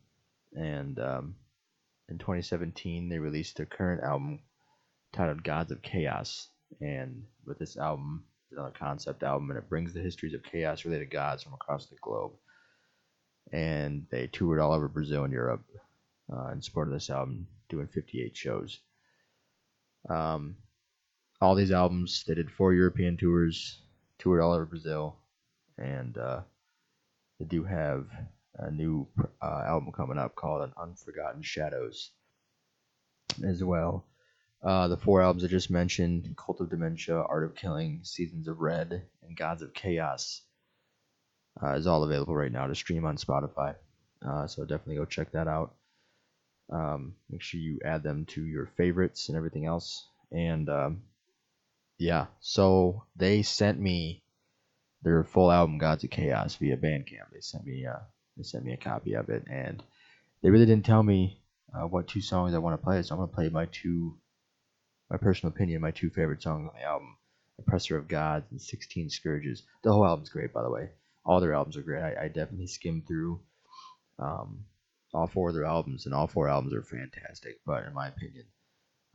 And um, in 2017, they released their current album titled Gods of Chaos. And with this album, it's another concept album, and it brings the histories of chaos related gods from across the globe. And they toured all over Brazil and Europe uh, in support of this album, doing 58 shows. Um, all these albums, they did four European tours, toured all over Brazil, and uh, they do have a new uh, album coming up called An Unforgotten Shadows as well. Uh, the four albums I just mentioned Cult of Dementia, Art of Killing, Seasons of Red, and Gods of Chaos uh, is all available right now to stream on Spotify. Uh, so definitely go check that out. Um, make sure you add them to your favorites and everything else. And um, yeah, so they sent me their full album Gods of Chaos via Bandcamp. They sent me uh, they sent me a copy of it, and they really didn't tell me uh, what two songs I want to play, so I'm gonna play my two, my personal opinion, my two favorite songs on the album, "Oppressor of Gods" and "16 Scourges." The whole album's great, by the way. All their albums are great. I, I definitely skimmed through um, all four of their albums, and all four albums are fantastic. But in my opinion,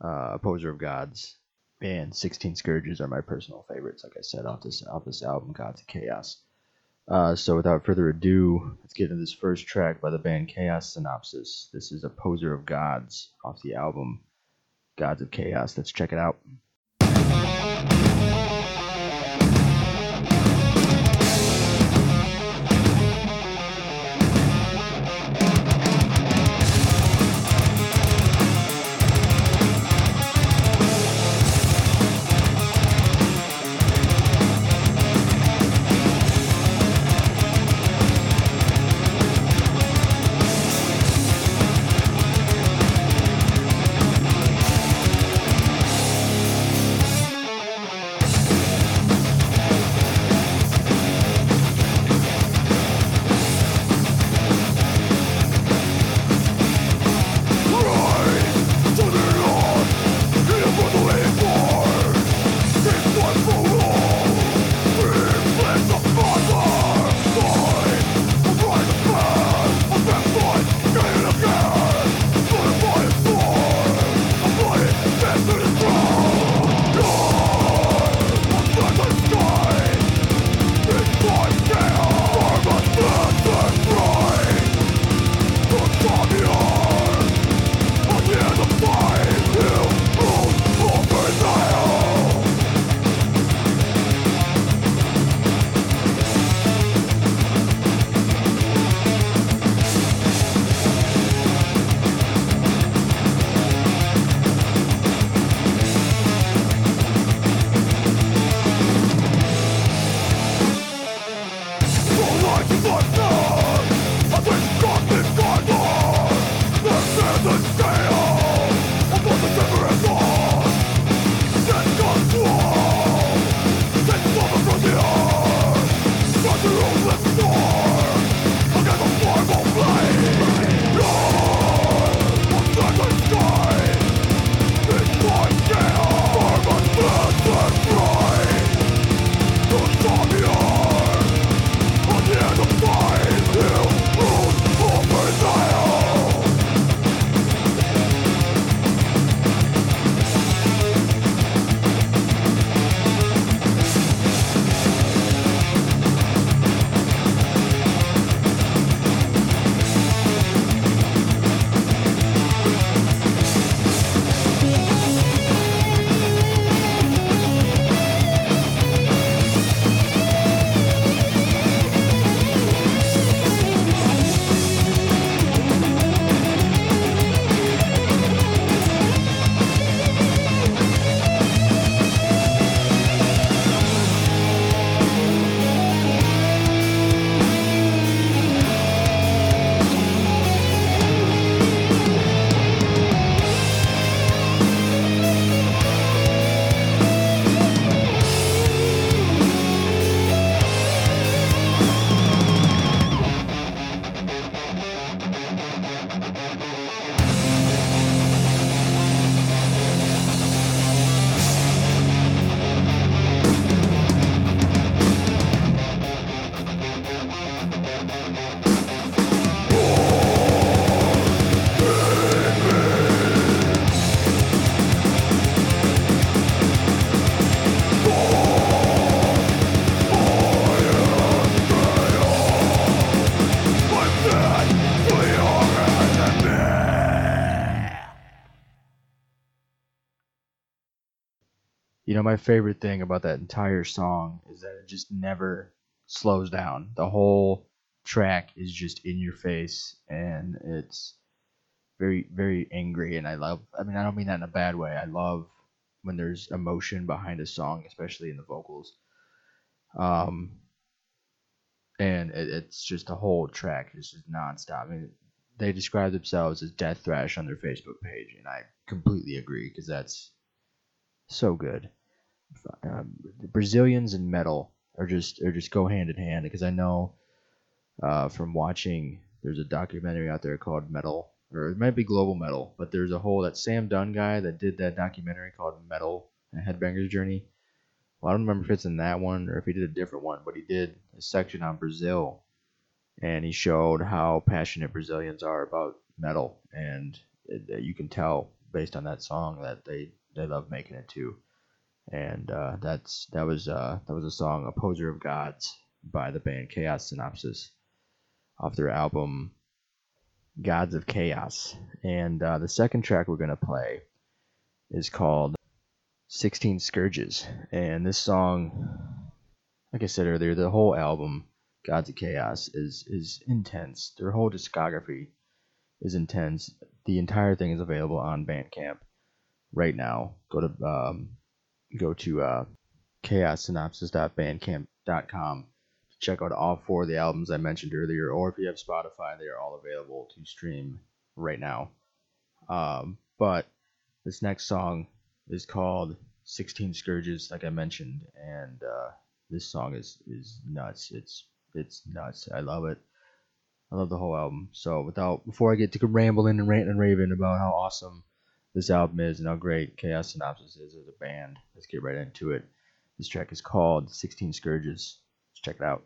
uh, "Opposer of Gods" and "16 Scourges" are my personal favorites. Like I said, off this off this album, "Gods of Chaos." Uh, so without further ado, let's get into this first track by the band Chaos Synopsis. This is Opposer of Gods off the album Gods of Chaos. Let's check it out. Know, my favorite thing about that entire song is that it just never slows down. The whole track is just in your face and it's very, very angry. And I love, I mean, I don't mean that in a bad way. I love when there's emotion behind a song, especially in the vocals. Um, and it, it's just a whole track. It's just nonstop. I mean, they describe themselves as death thrash on their Facebook page, and I completely agree because that's so good. Um, Brazilians and metal are just are just go hand in hand because I know uh, from watching there's a documentary out there called Metal, or it might be Global Metal, but there's a whole that Sam Dunn guy that did that documentary called Metal, a Headbanger's Journey. Well, I don't remember if it's in that one or if he did a different one, but he did a section on Brazil, and he showed how passionate Brazilians are about metal, and it, you can tell based on that song that they they love making it too. And uh, that's that was uh, that was a song "Opposer of Gods" by the band Chaos Synopsis off their album Gods of Chaos. And uh, the second track we're gonna play is called 16 Scourges. And this song, like I said earlier, the whole album, Gods of Chaos, is is intense. Their whole discography is intense. The entire thing is available on Bandcamp right now. Go to um, go to uh, chaossynopsis.bandcamp.com to check out all four of the albums I mentioned earlier, or if you have Spotify, they are all available to stream right now. Um, but this next song is called 16 Scourges, like I mentioned, and uh, this song is is nuts. It's it's nuts. I love it. I love the whole album. So without before I get to rambling and ranting and raving about how awesome this album is and how great Chaos Synopsis is as a band, let's get right into it. This track is called 16 Scourges. Let's check it out.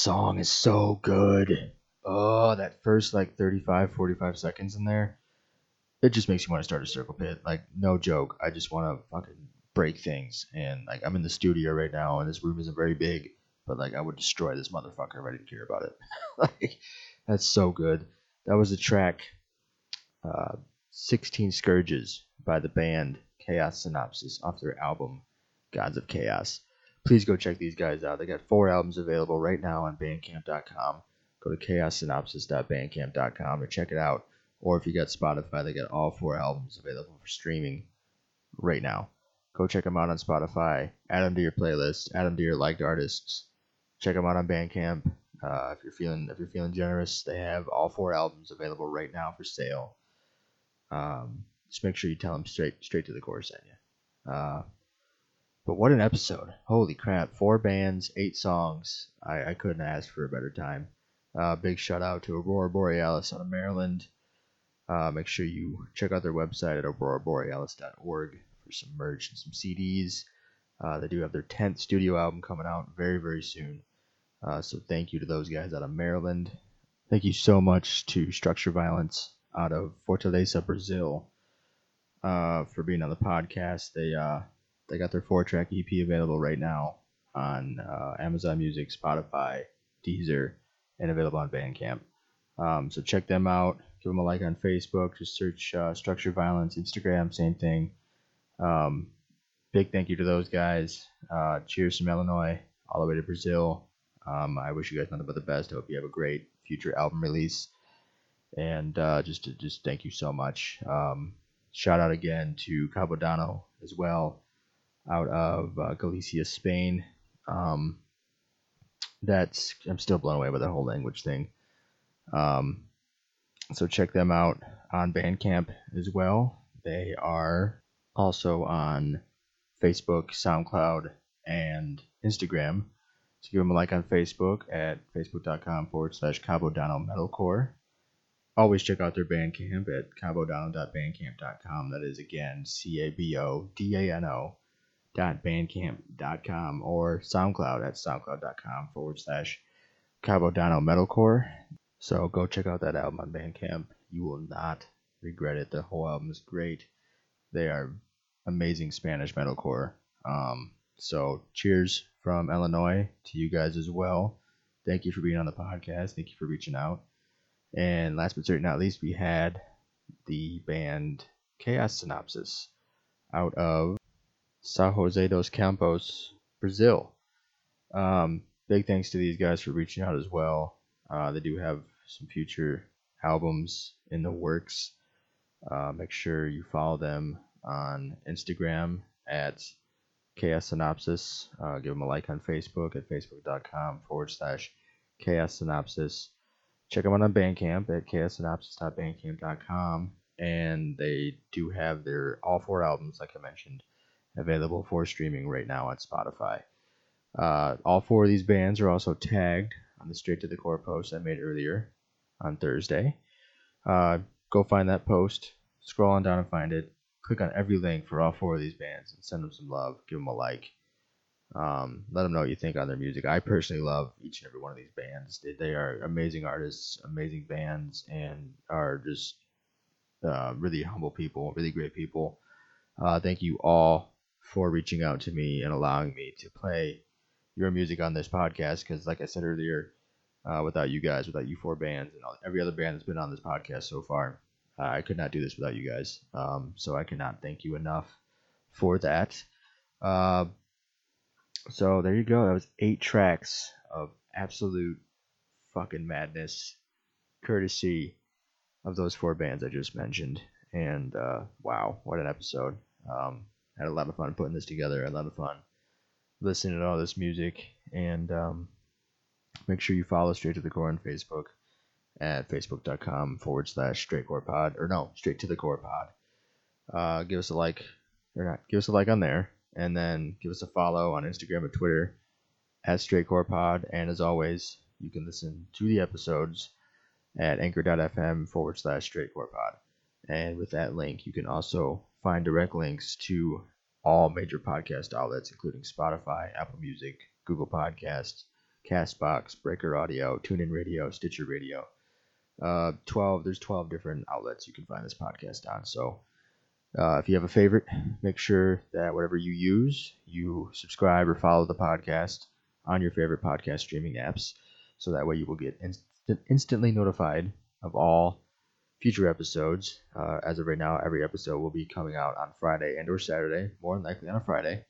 Song is so good. Oh, that first like 35, 45 seconds in there, it just makes you want to start a circle pit. Like, no joke. I just want to fucking break things. And like, I'm in the studio right now, and this room isn't very big, but like, I would destroy this motherfucker if I didn't care about it. like, that's so good. That was the track uh, 16 Scourges by the band Chaos Synopsis off their album Gods of Chaos please go check these guys out. They got four albums available right now on Bandcamp.com. Go to chaossynopsis.bandcamp.com to check it out. Or if you got Spotify, they got all four albums available for streaming right now. Go check them out on Spotify. Add them to your playlist. Add them to your liked artists. Check them out on Bandcamp. Uh, if you're feeling if you're feeling generous, they have all four albums available right now for sale. Um, just make sure you tell them straight straight to the core sent you. Uh, but what an episode! Holy crap! Four bands, eight songs. I, I couldn't ask for a better time. Uh, big shout out to Aurora Borealis out of Maryland. Uh, make sure you check out their website at auroraborealis.org for some merch and some CDs. Uh, they do have their 10th studio album coming out very, very soon. Uh, so thank you to those guys out of Maryland. Thank you so much to Structure Violence out of Fortaleza, Brazil, uh, for being on the podcast. They uh, they got their four track EP available right now on uh, Amazon Music, Spotify, Deezer, and available on Bandcamp. Um, so check them out. Give them a like on Facebook. Just search uh, Structure Violence. Instagram, same thing. Um, big thank you to those guys. Uh, cheers from Illinois all the way to Brazil. Um, I wish you guys nothing but the best. I hope you have a great future album release. And uh, just just thank you so much. Um, shout out again to Cabodano as well out of uh, Galicia, Spain. Um, that's I'm still blown away by the whole language thing. Um, so check them out on Bandcamp as well. They are also on Facebook, SoundCloud, and Instagram. So give them a like on Facebook at facebook.com forward slash Cabodano Metalcore. Always check out their Bandcamp at cabodano.bandcamp.com. That is again C A B O D A N O bandcamp.com or SoundCloud at soundcloud.com forward slash Cabodano Metalcore. So go check out that album on Bandcamp. You will not regret it. The whole album is great. They are amazing Spanish metalcore. Um, so cheers from Illinois to you guys as well. Thank you for being on the podcast. Thank you for reaching out. And last but certainly not least, we had the band Chaos Synopsis out of Sao Jose dos Campos, Brazil. Um, big thanks to these guys for reaching out as well. Uh, they do have some future albums in the works. Uh, make sure you follow them on Instagram at Chaos Synopsis. Uh, give them a like on Facebook at facebook.com forward slash Chaos Synopsis. Check them out on Bandcamp at chaossynopsis.bandcamp.com. And they do have their all four albums, like I mentioned, available for streaming right now on Spotify. Uh, all four of these bands are also tagged on the Straight to the Core post I made earlier on Thursday. Uh, go find that post, scroll on down and find it. Click on every link for all four of these bands and send them some love. Give them a like. Um, let them know what you think on their music. I personally love each and every one of these bands. They, are amazing artists, amazing bands, and are just uh, really humble people, really great people. Uh, thank you all for reaching out to me and allowing me to play your music on this podcast. Because, like I said earlier, uh, without you guys, without you four bands, and all, every other band that's been on this podcast so far, uh, I could not do this without you guys. Um, so I cannot thank you enough for that. Uh, so there you go. That was eight tracks of absolute fucking madness, courtesy of those four bands I just mentioned. And uh, wow, what an episode! Um, had a lot of fun putting this together. A lot of fun listening to all this music. And um, make sure you follow Straight to the Core on Facebook at facebook.com forward slash straight core pod or no straight to the core pod uh, give us a like or not give us a like on there and then give us a follow on instagram and twitter at straight core pod and as always you can listen to the episodes at anchor.fm forward slash straight core pod and with that link you can also find direct links to all major podcast outlets including spotify apple music google podcasts castbox breaker audio tunein radio stitcher radio. Uh, 12 there's 12 different outlets you can find this podcast on so uh, if you have a favorite make sure that whatever you use you subscribe or follow the podcast on your favorite podcast streaming apps so that way you will get instant, instantly notified of all future episodes uh, as of right now every episode will be coming out on friday and or saturday more than likely on a friday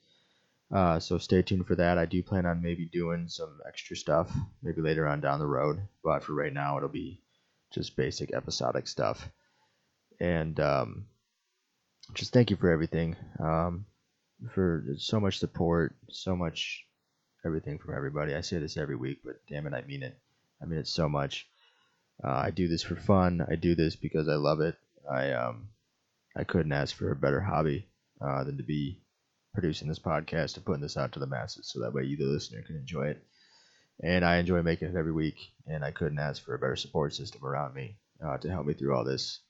uh, so stay tuned for that i do plan on maybe doing some extra stuff maybe later on down the road but for right now it'll be just basic episodic stuff. And um, just thank you for everything, um, for so much support, so much everything from everybody. I say this every week, but damn it, I mean it. I mean it so much. Uh, I do this for fun. I do this because I love it. I um, I couldn't ask for a better hobby uh, than to be producing this podcast and putting this out to the masses, so that way you, the listener, can enjoy it and I enjoy making it every week. And I couldn't ask for a better support system around me uh, to help me through all this.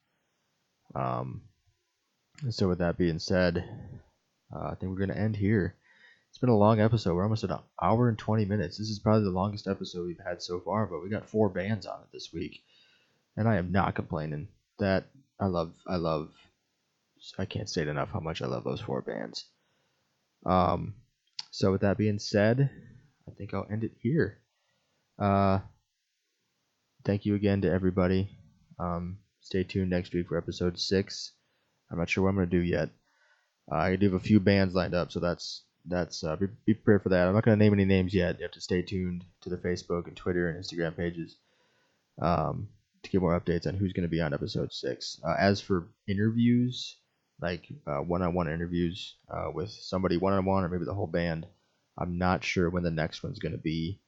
Um, so with that being said, uh, I think we're gonna end here. It's been a long episode. We're almost at an hour and 20 minutes. This is probably the longest episode we've had so far, but we got four bands on it this week, and I am not complaining. That I love. I love. I can't state enough how much I love those four bands. Um, so with that being said, I think I'll end it here. Uh, thank you again to everybody. Um, stay tuned next week for episode six. I'm not sure what I'm gonna do yet. Uh, I do have a few bands lined up, so that's that's uh, be, be prepared for that. I'm not gonna name any names yet. You have to stay tuned to the Facebook and Twitter and Instagram pages um, to get more updates on who's gonna be on episode six. Uh, as for interviews, like uh, one-on-one interviews uh, with somebody one-on-one or maybe the whole band, I'm not sure when the next one's gonna be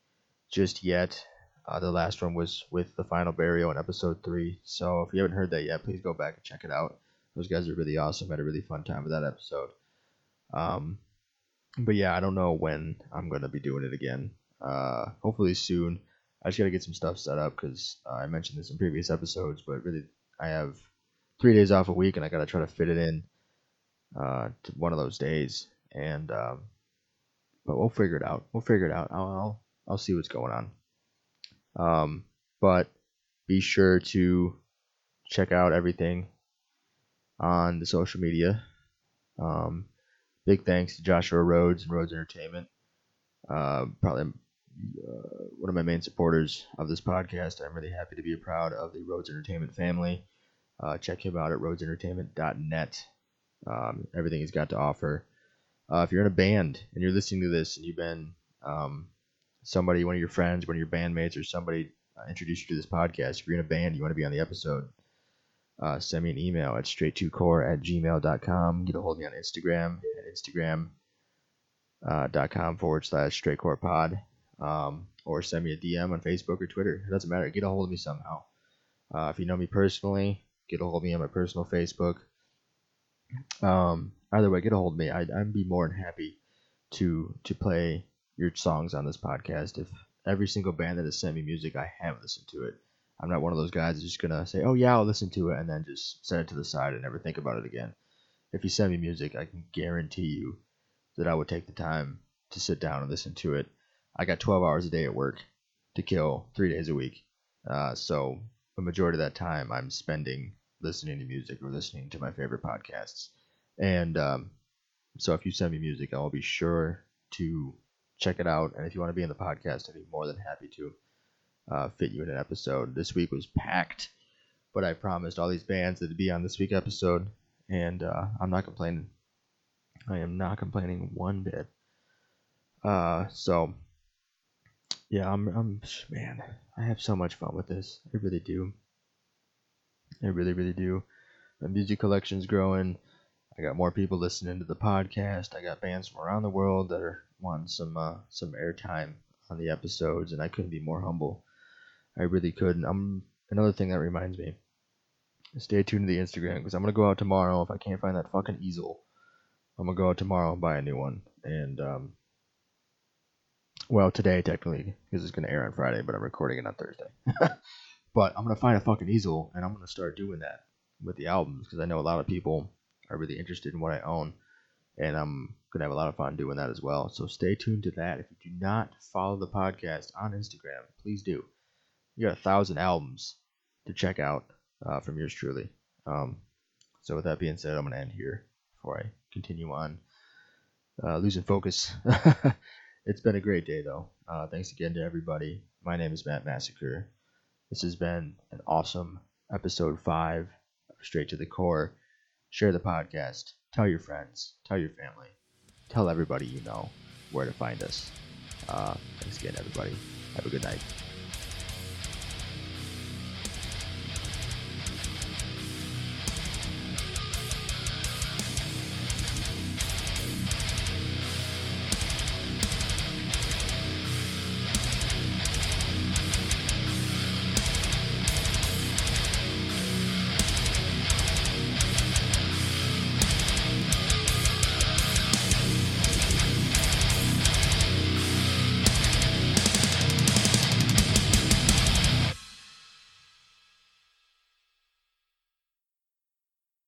just yet. Uh, the last one was with the final burial in episode three. So if you haven't heard that yet, please go back and check it out. Those guys are really awesome. Had a really fun time with that episode. Um, but yeah, I don't know when I'm gonna be doing it again. Uh, hopefully soon. I just gotta get some stuff set up because uh, I mentioned this in previous episodes, but really I have three days off a week and I gotta try to fit it in uh, to one of those days. And um, but we'll figure it out. We'll figure it out. I'll, I'll I'll see what's going on. Um, but be sure to check out everything on the social media. Um, big thanks to Joshua Rhodes and Rhodes Entertainment. Uh, probably uh, one of my main supporters of this podcast. I'm really happy to be a proud of the Rhodes Entertainment family. Uh, check him out at rhodesentertainment.net. Um, everything he's got to offer. Uh, if you're in a band and you're listening to this and you've been um, somebody, one of your friends, one of your bandmates, or somebody uh, introduced you to this podcast, if you're in a band, you want to be on the episode, uh, send me an email at straight2core at gmail.com. Get a hold of me on Instagram at instagram.com uh, forward slash straightcore pod. Um, or send me a DM on Facebook or Twitter. It doesn't matter. Get a hold of me somehow. Uh, if you know me personally, get a hold of me on my personal Facebook. Um, either way, get a hold of me. I'd, I'd be more than happy to to play your songs on this podcast. If every single band that has sent me music, I have listened to it. I'm not one of those guys that's just gonna say, "Oh yeah, I'll listen to it," and then just set it to the side and never think about it again. If you send me music, I can guarantee you that I would take the time to sit down and listen to it. I got 12 hours a day at work to kill three days a week, uh, so the majority of that time I'm spending listening to music or listening to my favorite podcasts. And um, so if you send me music, I will be sure to check it out. And if you want to be in the podcast, I'd be more than happy to uh, fit you in an episode. This week was packed, but I promised all these bands that would be on this week episode, and uh, I'm not complaining. I am not complaining one bit. Uh, so yeah, I'm, I'm, man, I have so much fun with this. I really do. I really, really do. My music collection's growing. I got more people listening to the podcast. I got bands from around the world that are wanting some uh, some airtime on the episodes, and I couldn't be more humble. I really couldn't. I'm another thing that reminds me. Stay tuned to the Instagram because I'm gonna go out tomorrow. If I can't find that fucking easel, I'm gonna go out tomorrow and buy a new one. And um, well, today technically because it's gonna air on Friday, but I'm recording it on Thursday. but I'm gonna find a fucking easel and I'm gonna start doing that with the albums because I know a lot of people are really interested in what I own, and I'm gonna have a lot of fun doing that as well. So stay tuned to that. If you do not follow the podcast on Instagram, please do. You got a thousand albums to check out uh, from yours truly. Um, so with that being said, I'm gonna end here before I continue on uh, losing focus. it's been a great day though. Uh, thanks again to everybody. My name is Matt Massacre. This has been an awesome episode five Straight to the Core. Share the podcast. Tell your friends. Tell your family. Tell everybody you know where to find us. Uh, thanks again, everybody. Have a good night.